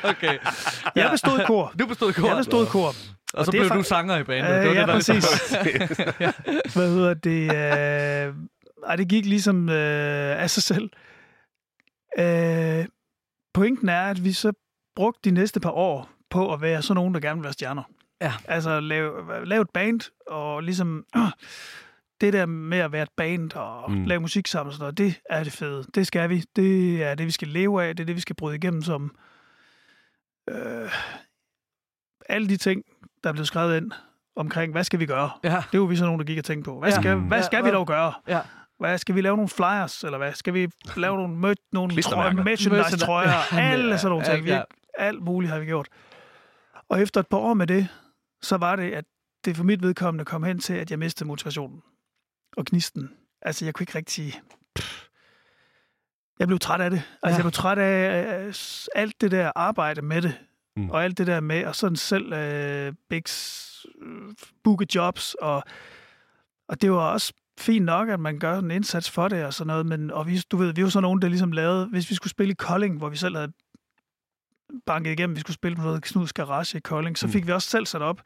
*laughs* okay. Jeg bestod i kor. Du bestod i kor? Jeg bestod i kor. Og, og så blev du sanger i banen. Øh, det var ja, det, præcis. *laughs* ja. Hvad hedder det? Øh... Ej, det gik ligesom øh, af sig selv. Øh, pointen er, at vi så brugte de næste par år på at være sådan nogen, der gerne vil være stjerner. Ja. Altså lave, lave et band, og ligesom øh, *clears throat* det der med at være et band og mm. lave musik sammen og sådan noget, det er det fede. Det skal vi. Det er det, vi skal leve af. Det er det, vi skal bryde igennem som øh, alle de ting, der er blevet skrevet ind omkring, hvad skal vi gøre? Ja. Det var vi så nogen, der gik og tænkte på. Hvad skal, ja. hvad skal ja, vi dog gøre? Ja. Hvad, skal vi lave nogle flyers, eller hvad? Skal vi lave nogle, mød, nogle trøjer, merchandise-trøjer? Alle sådan nogle ting. Vi, alt muligt har vi gjort. Og efter et par år med det, så var det, at det for mit vedkommende kom hen til, at jeg mistede motivationen og gnisten. Altså, jeg kunne ikke rigtig... Pff. Jeg blev træt af det. Altså, ja. jeg blev træt af uh, alt det der arbejde med det. Mm. Og alt det der med at sådan selv uh, big, uh, booke jobs. Og, og det var også fint nok, at man gør en indsats for det og sådan noget, men og vi, du ved, vi var sådan nogen, der ligesom lavede, hvis vi skulle spille i Kolding, hvor vi selv havde banket igennem, vi skulle spille på noget Knuds Garage i Kolding, så mm. fik mm. vi også selv sat op,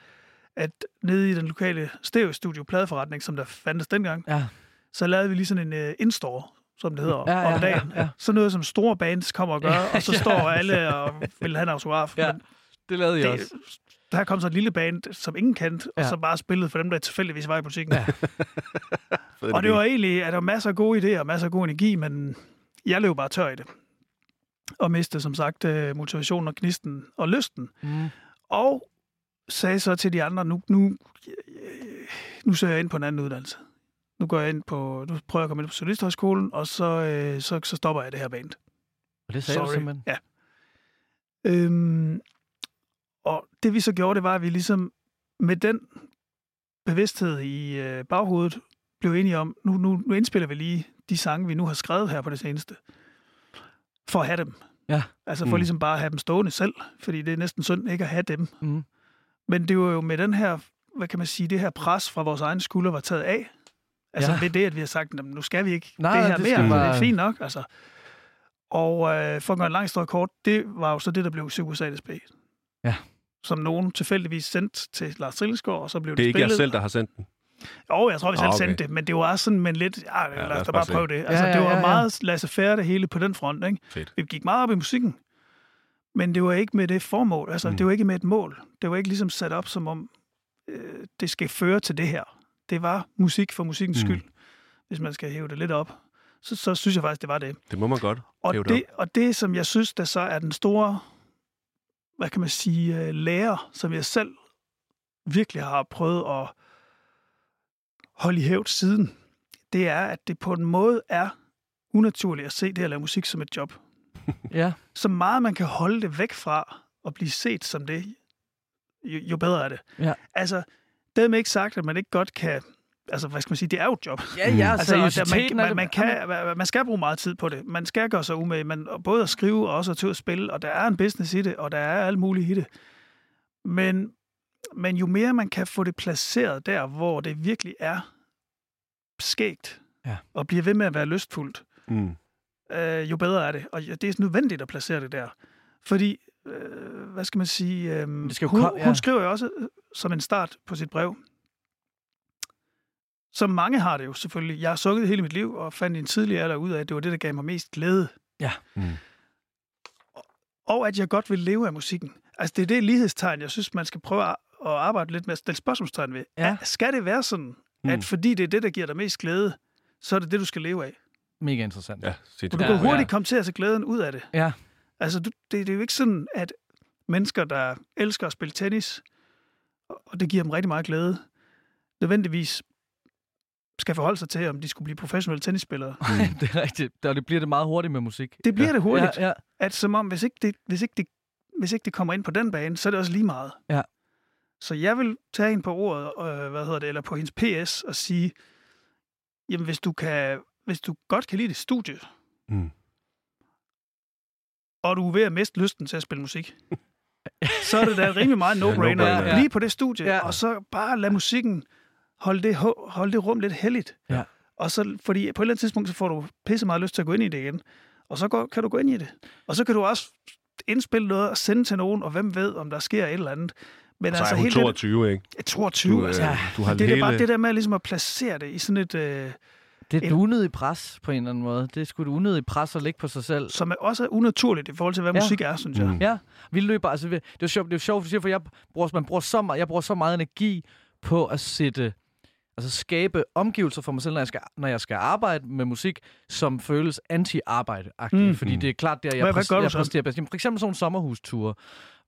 at nede i den lokale stereo-studio pladeforretning, som der fandtes dengang, ja. så lavede vi lige sådan en uh, in-store, som det hedder, ja, ja, om dagen. Ja, ja. Så noget, som store bands kommer og gør, ja, *laughs* og så står alle og vil have en autograf. Ja, det lavede jeg også der kom så et lille band, som ingen kendte, ja. og så bare spillede for dem, der tilfældigvis var i butikken. Ja. *laughs* og det var egentlig, at der var masser af gode idéer, masser af god energi, men jeg løb bare tør i det. Og mistede, som sagt, øh, motivationen og knisten og lysten. Mm. Og sagde så til de andre, nu, nu, nu søger jeg ind på en anden uddannelse. Nu går jeg ind på, nu prøver jeg at komme ind på Solisthøjskolen, og så, øh, så, så stopper jeg det her band. Og det sagde Sorry. du simpelthen? Ja. Øhm, og det vi så gjorde, det var, at vi ligesom med den bevidsthed i øh, baghovedet blev enige om, nu, nu, nu indspiller vi lige de sange, vi nu har skrevet her på det seneste, for at have dem. Ja. Altså for mm. ligesom bare at have dem stående selv, fordi det er næsten synd ikke at have dem. Mm. Men det var jo med den her, hvad kan man sige, det her pres fra vores egen skulder var taget af. Altså ja. ved det, at vi har sagt, nu skal vi ikke Nej, det her det mere, bare... det er fint nok. Altså. Og øh, for at gøre en lang historie kort, det var jo så det, der blev Circus ADSB. Ja som nogen tilfældigvis sendt til Lars Trillesgaard, og så blev det, det er spillet. ikke jeg selv, der har sendt den? Jo, jeg tror, vi selv ah, okay. sendte det, men det var også sådan, men lidt, ja, ja lad os da bare, prøve det. Altså, ja, ja, ja, det var meget laissez-faire det hele på den front, ikke? Fedt. Vi gik meget op i musikken, men det var ikke med det formål, altså mm. det var ikke med et mål. Det var ikke ligesom sat op som om, øh, det skal føre til det her. Det var musik for musikkens mm. skyld, hvis man skal hæve det lidt op. Så, så synes jeg faktisk, det var det. Det må man godt og det, det og det, som jeg synes, der så er den store hvad kan man sige, øh, lærer, som jeg selv virkelig har prøvet at holde i hævd siden, det er, at det på en måde er unaturligt at se det at lave musik som et job. *laughs* Ja. Så meget man kan holde det væk fra og blive set som det, jo, jo bedre er det. Ja. Altså, dermed ikke sagt, at man ikke godt kan... Altså, hvad skal man sige? Det er jo et job. Ja, ja, Altså, seriøsiteten man, man, man, kan, man skal bruge meget tid på det. Man skal gøre sig umage, men både at skrive og også til at spille, og der er en business i det, og der er alt muligt i det. Men, men jo mere man kan få det placeret der, hvor det virkelig er skægt, Ja. og bliver ved med at være lystfuldt, Mm. øh, jo bedre er det. Og det er nødvendigt at placere det der. Fordi, øh, hvad skal man sige, øh, Det skal hun, ja. hun skriver jo også øh, som en start på sit brev, som mange har det jo selvfølgelig. Jeg har sukket hele mit liv og fandt i en tidlig alder ud af, at det var det, der gav mig mest glæde. Mm. Og at jeg godt vil leve af musikken. Altså, det er det lighedstegn, jeg synes, man skal prøve at arbejde lidt med at stille spørgsmålstegn ved. Ja. Skal det være sådan, Mm. at fordi det er det, der giver dig mest glæde, så er det det, du skal leve af? Mega interessant. Ja, Og sindssygt. du Ja, kan hurtigt ja. komme til at se glæden ud af det. Ja. Altså, du, det, det er jo ikke sådan, at mennesker, der elsker at spille tennis, og det giver dem rigtig meget glæde, nødvendigvis skal forholde sig til, om de skulle blive professionelle tennisspillere. *laughs* det er rigtigt. Det bliver det meget hurtigt med musik. Det bliver Ja. det hurtigt. Ja, ja. At som om, hvis ikke, det, hvis, ikke det, hvis ikke det kommer ind på den bane, så er det også lige meget. Ja. Så jeg vil tage hende på ordet, øh, hvad hedder det, eller på hendes PS, og sige, jamen hvis du, kan, hvis du godt kan lide det studie, Mm. og du er ved at miste lysten til at spille musik, *laughs* så er det da rimelig meget no-brainer. no-brainer, Ja, ja. Bliv på det studie, Ja. og så bare lad musikken holde det, ho- holde det rum lidt heldigt. Ja. Og så, fordi på et eller andet tidspunkt, så får du pisse meget lyst til at gå ind i det igen. Og så går, kan du gå ind i det. Og så kan du også indspille noget og sende til nogen, og hvem ved, om der sker et eller andet. Men Og så altså er hun helt 22, ikke? det, 22, Du, altså, øh, du har det er hele... bare det der med ligesom at placere det i sådan et, øh, Det er et unødigt pres på en eller anden måde. Det er sgu et unødigt pres at lægge på sig selv. som er også er unaturligt i forhold til, hvad Ja. musik er, synes jeg. Mm. Ja, vi løber, altså, vi- det er jo sjovt, det er jo sjovt, for jeg bruger, man bruger så meget, jeg bruger så meget energi på at sætte, altså skabe omgivelser for mig selv, når jeg skal, når jeg skal arbejde med musik, som føles anti-arbejde mm. Fordi det er klart, der jeg, Hvad- præs- jeg præsterer bedst. For eksempel sådan en sommerhusture,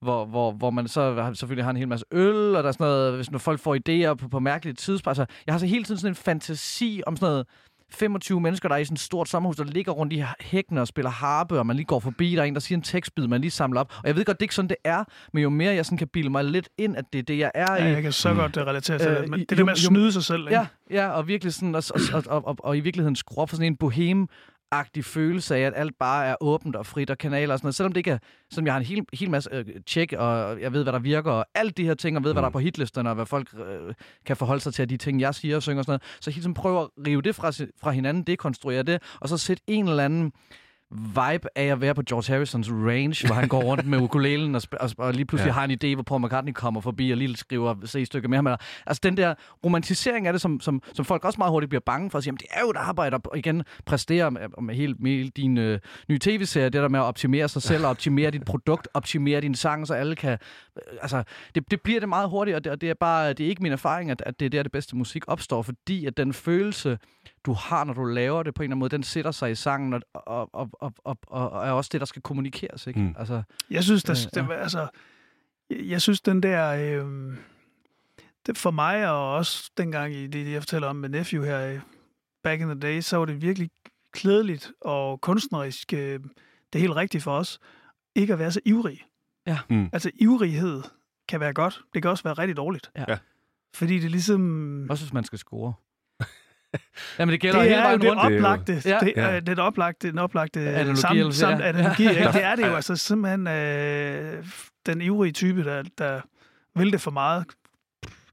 hvor, hvor, hvor man så selvfølgelig har en hel masse øl, og der er sådan noget, hvis når folk får idéer på, på mærkelige tidspunkter. Altså, jeg har så hele tiden sådan en fantasi om sådan noget, 25 mennesker, der er i sådan et stort sommerhus, der ligger rundt i hækkene og spiller harpe, og man lige går forbi, der er en, der siger en tekstbid, man lige samler op. Og jeg ved godt, det er ikke sådan, det er, men jo mere jeg sådan kan bilde mig lidt ind, at det er det, jeg er Ja, i. jeg kan så godt relatere til Øh, det. Men det der jo- med at snyde sig selv, ikke? Ja, ja, og virkelig sådan, og, og, og, og, og, og i virkeligheden skrue op for sådan en bohem agtig følelse af, at alt bare er åbent og frit og kanaler og sådan noget. Selvom det ikke er, selvom jeg har en hel, hel masse øh, tjek, og jeg ved, hvad der virker, og alt de her ting, og ved, hvad der er på hitlisterne, og hvad folk øh, kan forholde sig til de ting, jeg siger og synger og sådan noget. Så hele tiden prøver at rive det fra, fra hinanden, dekonstruere det, og så sætte en eller anden vibe af at være på George Harrisons range, hvor han går rundt med ukulelen, og, og, og lige pludselig Ja. har en idé, hvor Paul McCartney kommer forbi og lige skriver se et stykke med ham. Eller, altså den der romantisering af det, som, som, som folk også meget hurtigt bliver bange for, at sige, jamen, det er jo et arbejde at igen præstere med, med hele, med din øh, nye tv-serie, det der med at optimere sig selv, *laughs* og optimere dit produkt, optimere din sang, så alle kan... Øh, altså, det, det bliver det meget hurtigt, og det, og det er bare det er ikke min erfaring, at, at det er der, det bedste musik opstår, fordi at den følelse, du har, når du laver det på en eller anden måde, den sætter sig i sangen, og, og, og, og, og, og er også det, der skal kommunikeres. Ikke? Mm. Altså, Jeg synes, der, Ja, det, altså, jeg, jeg synes, den der... Øh, det for mig, og også dengang i det, jeg fortæller om med Nephew her, øh, back in the day, så var det virkelig klædeligt og kunstnerisk, øh, det er helt rigtigt for os, ikke at være så ivrig. Ja. Mm. Altså, ivrighed kan være godt. Det kan også være rigtig dårligt. Ja. Ja. Fordi det ligesom... også hvis man skal score. Jamen, det gælder det hele er vejen det rundt. oplagte, Ja. ja. det, Ja. den oplagte, den oplagte Analogi, sam, sam, ja. analogi. Ja. Ikke? Det er det jo altså simpelthen øh, den ivrige type, der, der vil det for meget.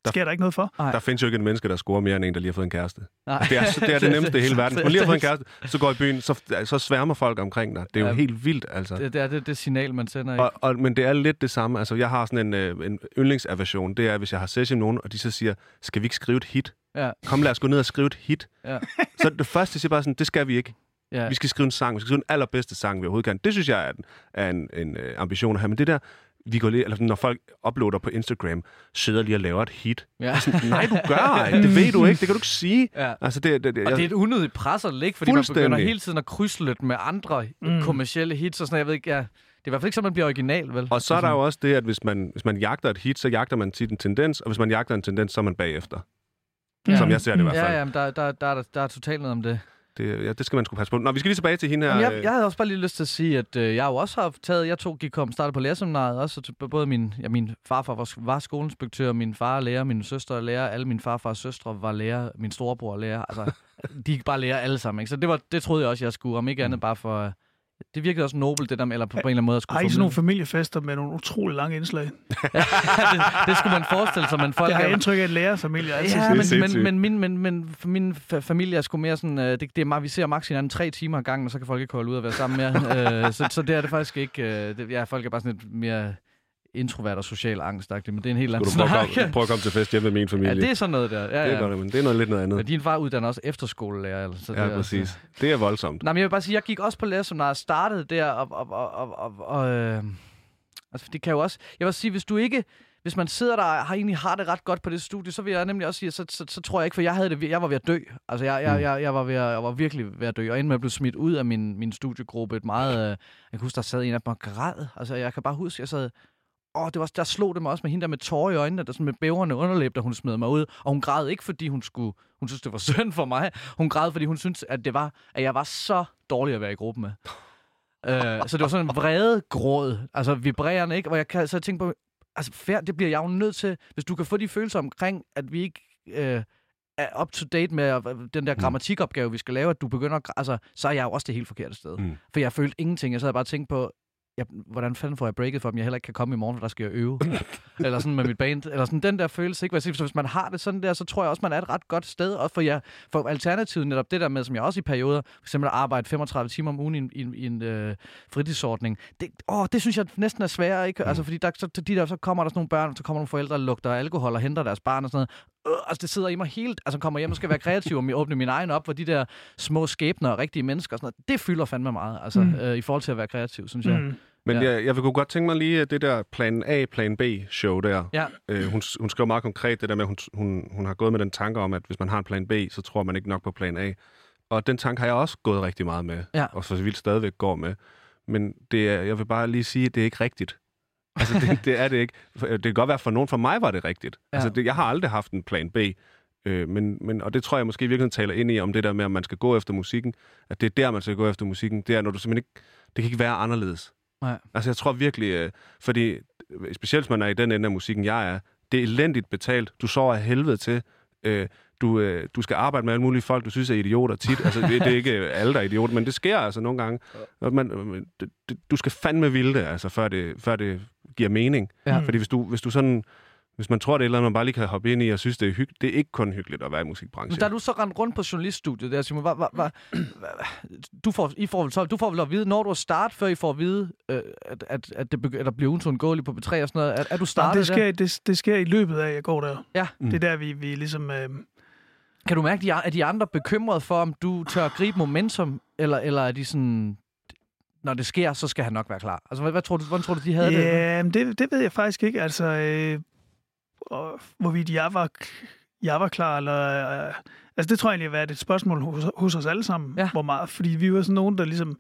Der- Sker der ikke noget for? Der findes jo ikke en menneske, der scorer mere end en, der lige har fået en kæreste. Nej. Det er, det er det nemmeste i hele *laughs* verden. Hvis man lige har fået en kæreste, så går i byen, så, så sværmer folk omkring dig. Det er jo Ja. helt vildt, altså. det, det er det, det signal, man sender. Ikke? Og, og, men det er lidt det samme. Altså, jeg har sådan en, øh, en yndlingsaversion. Det er, hvis jeg har session med nogen, og de så siger, skal vi ikke skrive et hit? Ja. Kom, lad os gå ned og skrive et hit. Ja. *laughs* Så det første, jeg siger bare sådan, det skal vi ikke. Ja. Vi skal skrive en sang. Vi skal skrive den allerbedste sang, vi overhovedet kan. Det synes jeg er en, er en, en uh, ambition at have. Men det der, vi går lige, eller når folk uploader på Instagram, sidder lige og laver et hit. Ja. Nej, du gør ej. *laughs* Det ved du ikke. Det kan du ikke sige. ja. Altså, det, det, det, Og det er et unødigt pres at lægge, fordi man begynder hele tiden at krydslytte med andre Mm. mm. kommercielle hits og sådan. Jeg ved ikke, ja, det er i hvert fald ikke så, man bliver original, vel? og så er der jo også det, at hvis man, hvis man jagter et hit, så jagter man tit en tendens, og hvis man jagter en tendens, så er man bagefter. Ja. Som jeg ser det i hvert fald. Ja, ja, men der, der, der, er, der, der er totalt noget om det. Det, ja, det skal man skulle passe på. Nå, vi skal lige tilbage til hende her. Jamen, jeg, øh, jeg havde også bare lige lyst til at sige, at øh, jeg jo også har taget, jeg tog, gik kom, startede på lærerseminaret, også til, både min, ja, min farfar var, var skoleinspektør, min far er lærer, min søster er lærer, alle mine farfars søstre var lærer, min storebror er lærer, altså, *laughs* de gik bare lærer alle sammen, ikke? Så det, var, det troede jeg også, jeg skulle, om ikke andet bare for, øh, det virkede også nobelt, det der med, eller på, på en eller anden måde at skulle I sådan nogle familiefester med nogle utrolig lange indslag? *laughs* det, det, skulle man forestille sig, men folk Det har jeg indtryk af, at lærerfamilier altid Ja, Det er men, men, men, min, men, men for min fa- familie er sgu mere sådan, øh, det, det er meget, vi ser maks hinanden tre timer ad gangen, og så kan folk ikke holde ud at være sammen mere. *laughs* øh, så, så det er det faktisk ikke. Øh, det, ja, folk er bare sådan lidt mere introvert og social angstagtigt, men det er en helt anden du prøve at, snak. komme, prøve at komme til fest hjemme med min familie? Ja, det er sådan noget der. Ja, det er ja. godt, men det er noget lidt noget andet. Men din far uddanner også efterskolelærer. Eller, så det Ja, er, præcis. Det er voldsomt. Nej, men jeg vil bare sige, jeg gik også på lærerseminaret og startede der, og, og, og, og, og, øh, altså, det kan jo også, jeg vil sige, hvis du ikke, hvis man sidder der og har, egentlig har det ret godt på det studie, så vil jeg nemlig også sige, så, så, så tror jeg ikke, for jeg havde det, jeg var ved at dø. Altså, jeg, jeg, Mm. jeg, jeg, var, ved at, jeg var virkelig ved at dø, og inden at blive smidt ud af min, min studiegruppe, et meget, øh, jeg kan huske, der sad en af dem og græd. Altså, jeg kan bare huske, jeg sad, Åh, det var, der slog det mig også med hende der med tårer i øjnene, der sådan med bævrende underlæb, da hun smed mig ud. Og hun græd ikke, fordi hun skulle, hun synes, det var *laughs* synd for mig. Hun græd, fordi hun synes, at, det var, at jeg var så dårlig at være i gruppe med. uh, så det var sådan en vrede gråd, altså vibrerende, ikke? Hvor jeg kan, så tænkte på, altså fair, det bliver jeg jo nødt til, hvis du kan få de følelser omkring, at vi ikke øh, er up to date med øh, den der grammatikopgave, vi skal lave, at du begynder at, altså, så er jeg jo også det helt forkerte sted. Mm. For jeg følte ingenting. Jeg sad bare og tænkte på, jeg, hvordan fanden får jeg breaket for dem, jeg heller ikke kan komme i morgen, for der skal jeg øve. *laughs* eller sådan med mit band. Eller sådan den der følelse. Ikke? Så hvis man har det sådan der, så tror jeg også, man er et ret godt sted. Også for, jeg, for alternativet netop det der med, som jeg også i perioder, for eksempel at arbejde 35 timer om ugen i, en- i, i en øh, fritidsordning. Det, åh, det synes jeg næsten er sværere. Ikke? Altså, fordi der, så, de der, så kommer der sådan nogle børn, så kommer nogle forældre, der lugter alkohol og henter deres barn og sådan noget. Øh, altså, det sidder i mig helt... Altså, kommer hjem og skal være kreativ og åbne min egen op, hvor de der små skæbner og rigtige mennesker og sådan noget, det fylder fandme meget, altså, Mm. øh, i forhold til at være kreativ, synes jeg. Mm. Men Ja. jeg, jeg vil kunne godt tænke mig lige at det der plan A, plan B show der. Ja. Øh, hun, hun skriver meget konkret det der med, at hun, hun, hun har gået med den tanke om, at hvis man har en plan B, så tror man ikke nok på plan A. Og den tanke har jeg også gået rigtig meget med, Ja. og for så vidt stadigvæk går med. Men det er, jeg vil bare lige sige, at det er ikke rigtigt. Altså, det, det er det ikke. For- Det kan godt være, for nogen for mig var det rigtigt. Ja. Altså, det, jeg har aldrig haft en plan B. Øh, men, men, og det tror jeg måske i virkeligheden taler ind i, om det der med, at man skal gå efter musikken. At det er der, man skal gå efter musikken. Det er, når du simpelthen ikke... Det kan ikke være anderledes. Nej. Altså, jeg tror virkelig... Øh, fordi, øh, specielt hvis man er i den ende af musikken, jeg er, det er elendigt betalt. Du sover af helvede til. Øh, du, øh, du skal arbejde med alle mulige folk, du synes er idioter tit. Altså, det, det er ikke alle, der er idioter, men det sker altså nogle gange. Man, øh, det, det, du skal fandme vilde det, altså, før det, før det giver mening. Ja. Fordi hvis du, hvis du sådan... Hvis man tror, det er et eller andet, man bare lige kan hoppe ind i og synes, det er hyggeligt. Det er ikke kun hyggeligt at være i Men musikbranchen. da du så rendte rundt på journaliststudiet der, Simon, hvad, hvad, hvad, du, får, I får, så, du får vel at vide, når du er start, før I får at vide, øh, at, at, at, det begy- at der bliver uundgåeligt på B3 og sådan noget. Er, er du startet det, der? sker, det, det sker i løbet af, at jeg går der. Ja. Mm. Det er der, vi, vi ligesom... Øh, Kan du mærke, de, er- er de andre bekymrede for, om du tør at gribe momentum, eller, eller er de sådan, når det sker, så skal han nok være klar? Altså, hvad, hvad tror du, hvordan tror du, de havde det? Ja, men det, det ved jeg faktisk ikke. Altså, øh, og, hvorvidt jeg var, jeg var klar, eller... Øh, altså, det tror jeg egentlig har været et spørgsmål hos, hos os alle sammen. Ja. Hvor meget, fordi vi var sådan nogen, der ligesom...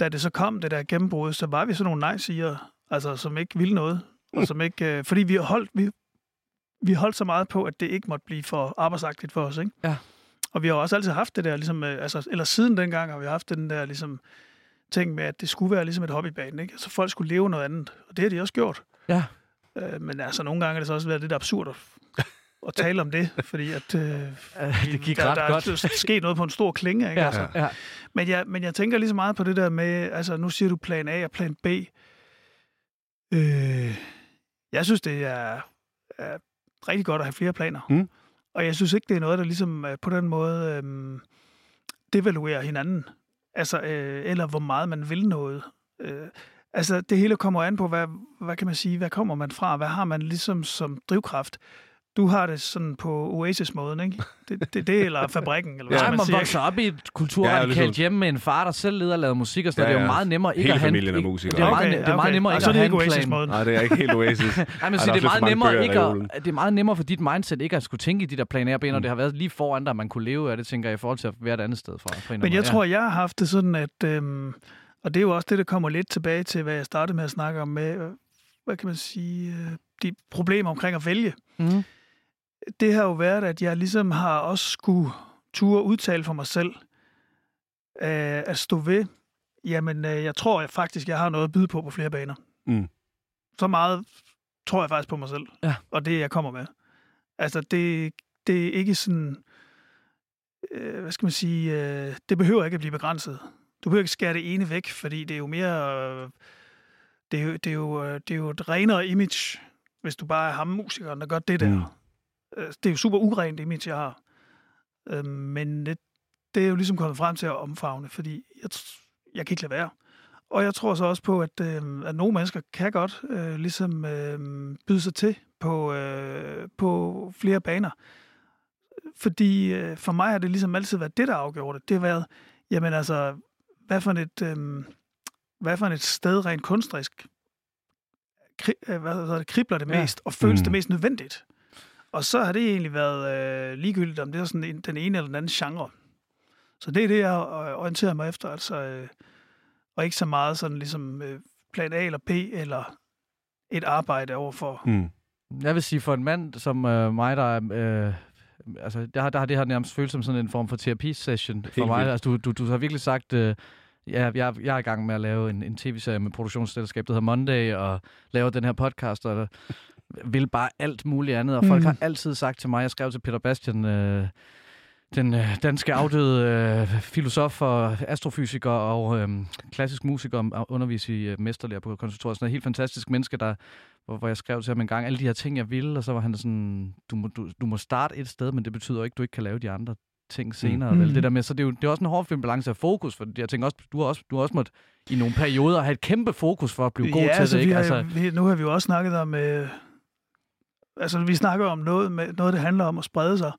Da det så kom, det der gennembrud, så var vi sådan nogle nej-siger, altså, som ikke ville noget. Og som ikke, øh, fordi vi holdt, vi, vi holdt så meget på, at det ikke måtte blive for arbejdsagtigt for os, ikke? Ja. Og vi har også altid haft det der, ligesom, øh, altså, eller siden dengang har vi haft den der, ligesom, ting med, at det skulle være ligesom et hobbybane, ikke? Altså folk skulle leve noget andet, og det har de også gjort. Ja. Øh, men altså, nogle gange er det så også været lidt absurd at, at tale om det, fordi at... Øh, Øh, det gik der, ret der godt. er sket noget på en stor klinge, ikke? Ja, Altså. ja. Men, jeg, men jeg tænker lige så meget på det der med, altså nu siger du plan A og plan B. Øh, jeg synes, det er, er rigtig godt at have flere planer. Mm. Og jeg synes ikke, det er noget, der ligesom øh, på den måde øh, devaluerer hinanden. Altså, øh, eller hvor meget man vil noget. Øh, altså, det hele kommer an på, hvad, hvad kan man sige, hvad kommer man fra? Hvad har man ligesom som drivkraft? Du har det sådan på Oasis-måden, ikke? Det, det, det eller fabrikken, eller hvad Ja, man man sige? vokser op i et Ja, kulturradikalt ligesom- hjem med en far, der selv leder og laver musik og sådan Ja, noget. Det er jo ja. meget nemmere ikke Hele at have en- familien er ikke- musikere. Det er meget, Okay, det er meget okay. nemmere ikke så at er det have en plan. Oasis-måden. Nej, det er ikke helt Oasis. *laughs* Nej, men så det er meget nemmere ikke at, det er meget nemmere for dit mindset ikke at skulle tænke i de der plan A og B, når Mm. det har været lige foran dig, man kunne leve af det, tænker jeg, i forhold til at være et andet sted fra. Men jeg tror, jeg har haft det sådan, at... Øhm, og det er jo også det, der kommer lidt tilbage til, hvad jeg startede med at snakke om med, hvad kan man sige, øh, de problemer omkring at vælge. Ja. Mm. Det har jo været, at jeg ligesom har også skulle turde udtale for mig selv, øh, at stå ved, jamen, øh, jeg tror jeg faktisk, jeg har noget at byde på på flere baner. Mm. Så meget tror jeg faktisk på mig selv, Ja. og det, jeg kommer med. Altså, det, det er ikke sådan, øh, hvad skal man sige, øh, det behøver ikke at blive begrænset. Du behøver ikke skære det ene væk, fordi det er jo mere, øh, det er jo, det er jo, øh, det er jo et renere image, hvis du bare er ham musikeren, der gør det der. Mm. Mm. Det er jo super urent image, jeg har. Øh, men det, det er jo ligesom kommet frem til at omfavne, fordi jeg, jeg kan ikke lade være. Og jeg tror så også på, at, øh, at nogle mennesker kan godt øh, ligesom øh, byde sig til på, øh, på flere baner. Fordi øh, for mig har det ligesom altid været det, der afgjorde det. Det har været, jamen altså, hvad for et, øh, hvad for et sted rent kunstnerisk kri, øh, hvad hedder det, kribler det Ja. mest og føles Mm. det mest nødvendigt. Og så har det egentlig været øh, ligegyldigt, om det er sådan en, den ene eller den anden genre. Så det er det, jeg øh, orienterer mig efter. Altså, øh, og ikke så meget sådan ligesom øh, plan A eller B, eller et arbejde overfor. Mm. Jeg vil sige, for en mand som øh, mig, der er... Øh, altså, der, har- der har det her nærmest følt som sådan en form for terapisession for mig. vildt. Altså, du, du, du har virkelig sagt... Øh, Ja, jeg, jeg er i gang med at lave en, en tv-serie med produktionsselskab, der hedder Monday, og laver den her podcast, og vil bare alt muligt andet. Og folk Mm. har altid sagt til mig, jeg skrev til Peter Bastian, øh, den øh, danske afdøde øh, filosof og astrofysiker og øh, klassisk musiker, og underviser i øh, mesterlærer på konservatoriet. Sådan en helt fantastisk menneske, der, hvor, hvor jeg skrev til ham en gang, alle de her ting, jeg ville, og så var han sådan, du må, du, du må starte et sted, men det betyder ikke, du ikke kan lave de andre ting senere. Mm. Vel? Det der med, så det er jo det er også en hård fin balance af fokus, for jeg tænker også, du har også, du har også måttet i nogle perioder have et kæmpe fokus for at blive god ja, til altså, det. Ikke? Vi har, altså... vi, nu har vi jo også snakket om... Øh, altså, vi snakker om noget, med, noget, der handler om at sprede sig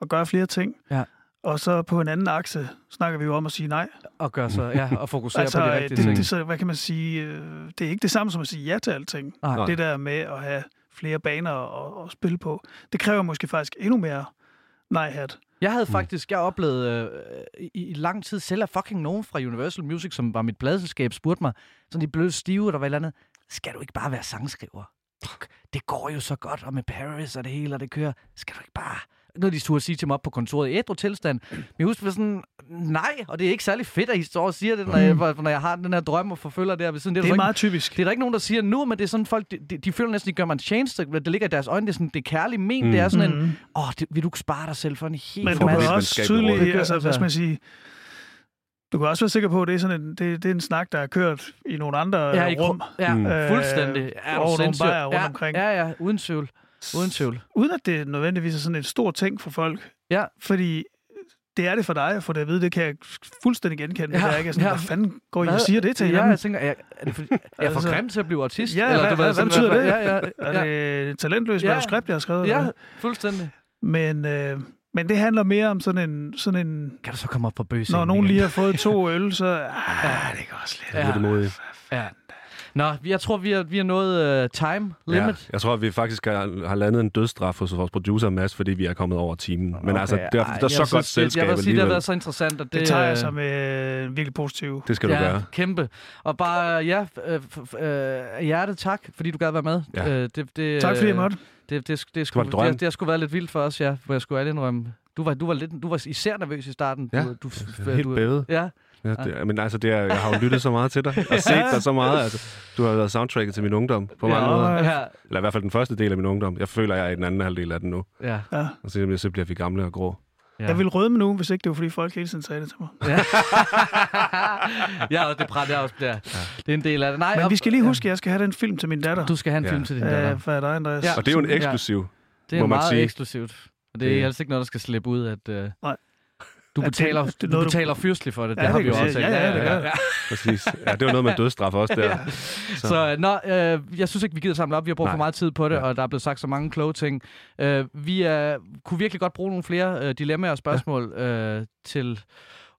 og gøre flere ting. Ja. Og så på en anden akse snakker vi jo om at sige nej. og gøre så, ja, og fokusere altså, på de rigtige det, ting. det, så, hvad kan man sige? Øh, det er ikke det samme som at sige ja til alting. Nej. Det der med at have flere baner at, at spille på. Det kræver måske faktisk endnu mere nej-hat. Jeg havde faktisk, jeg oplevede øh, i, i lang tid selv, at fucking nogen fra Universal Music, som var mit bladselskab, spurgte mig, sådan de blev stive, der var et eller andet, skal du ikke bare være sangskriver? Fuck, Det går jo så godt, og med Paris og det hele, og det kører. Skal du ikke bare... Noget, de turde sige til mig op på kontoret i ædru tilstand. Men jeg husker sådan, nej, og det er ikke særlig fedt, at I står og siger det, når jeg, når jeg har den her drøm og forfølger det her ved siden. Det der er så meget typisk. ikke, det er der ikke nogen, der siger nu, men det er sådan folk, de, de, de føler næsten, de gør mig en tjeneste. Det ligger i deres øjne, det er sådan, det er kærligt ment. Mm. Det er sådan en, Mm. åh, det, vil du ikke spare dig selv for en helt Men du lidt også tydeligt. Det gør- altså, hvad altså- skal man sige, du kan også være sikker på, at det er, sådan en, det, det er en snak, der er kørt i nogle andre Ja, i rum. Ja, Mm. mm. fuldstændig. Ja, over nogle bajer rundt ja, omkring. Ja, ja, uden tvivl. Uden tvivl. Uden at det nødvendigvis er sådan en stor ting for folk. Ja. Fordi det er det for dig at få det at vide. Det kan jeg fuldstændig genkende. Ja, Ja, det er ikke sådan, ja. hvad fanden går I og siger det til ja, hinanden? jeg tænker, er, er, det fordi, er jeg for Altså- grim til at blive artist? Ja, Eller, hvad, du ved, hvad, hvad betyder det? Ja, ja, Er ja, det et talentløst Ja. manuskript, jeg har skrevet? ja, eller fuldstændig. Men, øh, men det handler mere om sådan en... Sådan en Kan du så komme op på bøsingen når nogen igen? lige har fået to *laughs* øl, så... Ah, det går også lidt. Ja. Det er det. Ja. Nå, jeg tror, vi har, vi har nået uh, time limit. Ja, jeg tror, at vi faktisk har, har landet en dødsstraf hos vores producer, Mads, fordi vi er kommet over timen. Men altså, det er, ej, det er så godt synes, det- selskab Jeg vil sige, det har været så interessant, at det... Det tager jeg øh, som øh, virkelig positiv. Det skal du ja, gøre. kæmpe. Og bare, ja, øh, øh, hjertet tak, fordi du gad være med. Ja. Øh, det, det, Tak fordi jeg øh, måtte. Det, det, det, det, var skulle, det, det har sgu været lidt vildt for os, ja, hvor jeg skulle alle indrømme. Du var, du var, lidt, du var især nervøs i starten. Ja, du, du, Helt du, bævet. Ja, Ja, det, men altså, det er, jeg har jo lyttet så meget til dig, *laughs* og set dig så meget. Altså, du har været soundtracket til min ungdom på mange Ja, måder. ja, Eller i hvert fald den første del af min ungdom. Jeg føler, jeg er i den anden halvdel af den nu. ja. Ja. Og så, så bliver vi gamle og grå. ja. Jeg vil rødme nu, hvis ikke det var, fordi folk hele tiden sagde det til mig. Ja, ja og det brænder også der. Det er en del af det. Nej, Men og- vi skal lige huske, at jeg skal have den film til min datter. Du skal have en Ja. film til din datter. Øh, er dig, Andreas? Ja. Og det er jo en Ja. eksklusiv. Det er må man meget sige. eksklusivt. Og det er Det- altså ikke noget, der skal slippe ud, at... Uh, Nej. Du Ja, betaler, er du noget, du- betaler fyrstligt for det. Ja, det har det vi jo også. ikke? ja, ja, det gør jeg. Præcis. Ja, det var noget med dødsstraf også der. *laughs* Så, så nå, øh, jeg synes ikke, vi gider samle op. Vi har brugt Nej. for meget tid på det, Ja. og der er blevet sagt så mange kloge ting. Øh, vi øh, kunne virkelig godt bruge nogle flere øh, dilemmaer og spørgsmål øh, til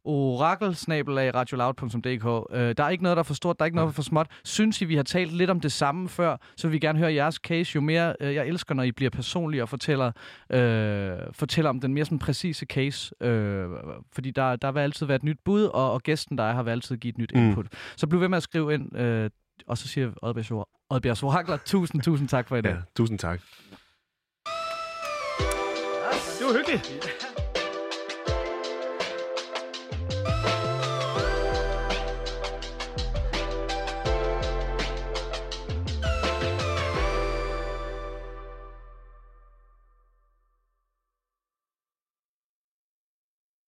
orakelsnabelag.radioloud.dk. Øh, der er ikke noget, der er for stort, der er ikke noget, der er for småt. Synes I, vi har talt lidt om det samme før, så vil vi gerne høre jeres case. Jo mere, øh, jeg elsker, når I bliver personlige og fortæller, øh, fortæller om den mere sådan præcise case. Øh, fordi der, der vil altid være et nyt bud, og, og gæsten, der er her, vil altid give et nyt Mm. input. Så bliv ved med at skrive ind, øh, og så siger Oddbjergs Or- Oddbjergs Orakler, tusind, tusind tak for i dag. Ja, tusind tak. Det var hyggeligt.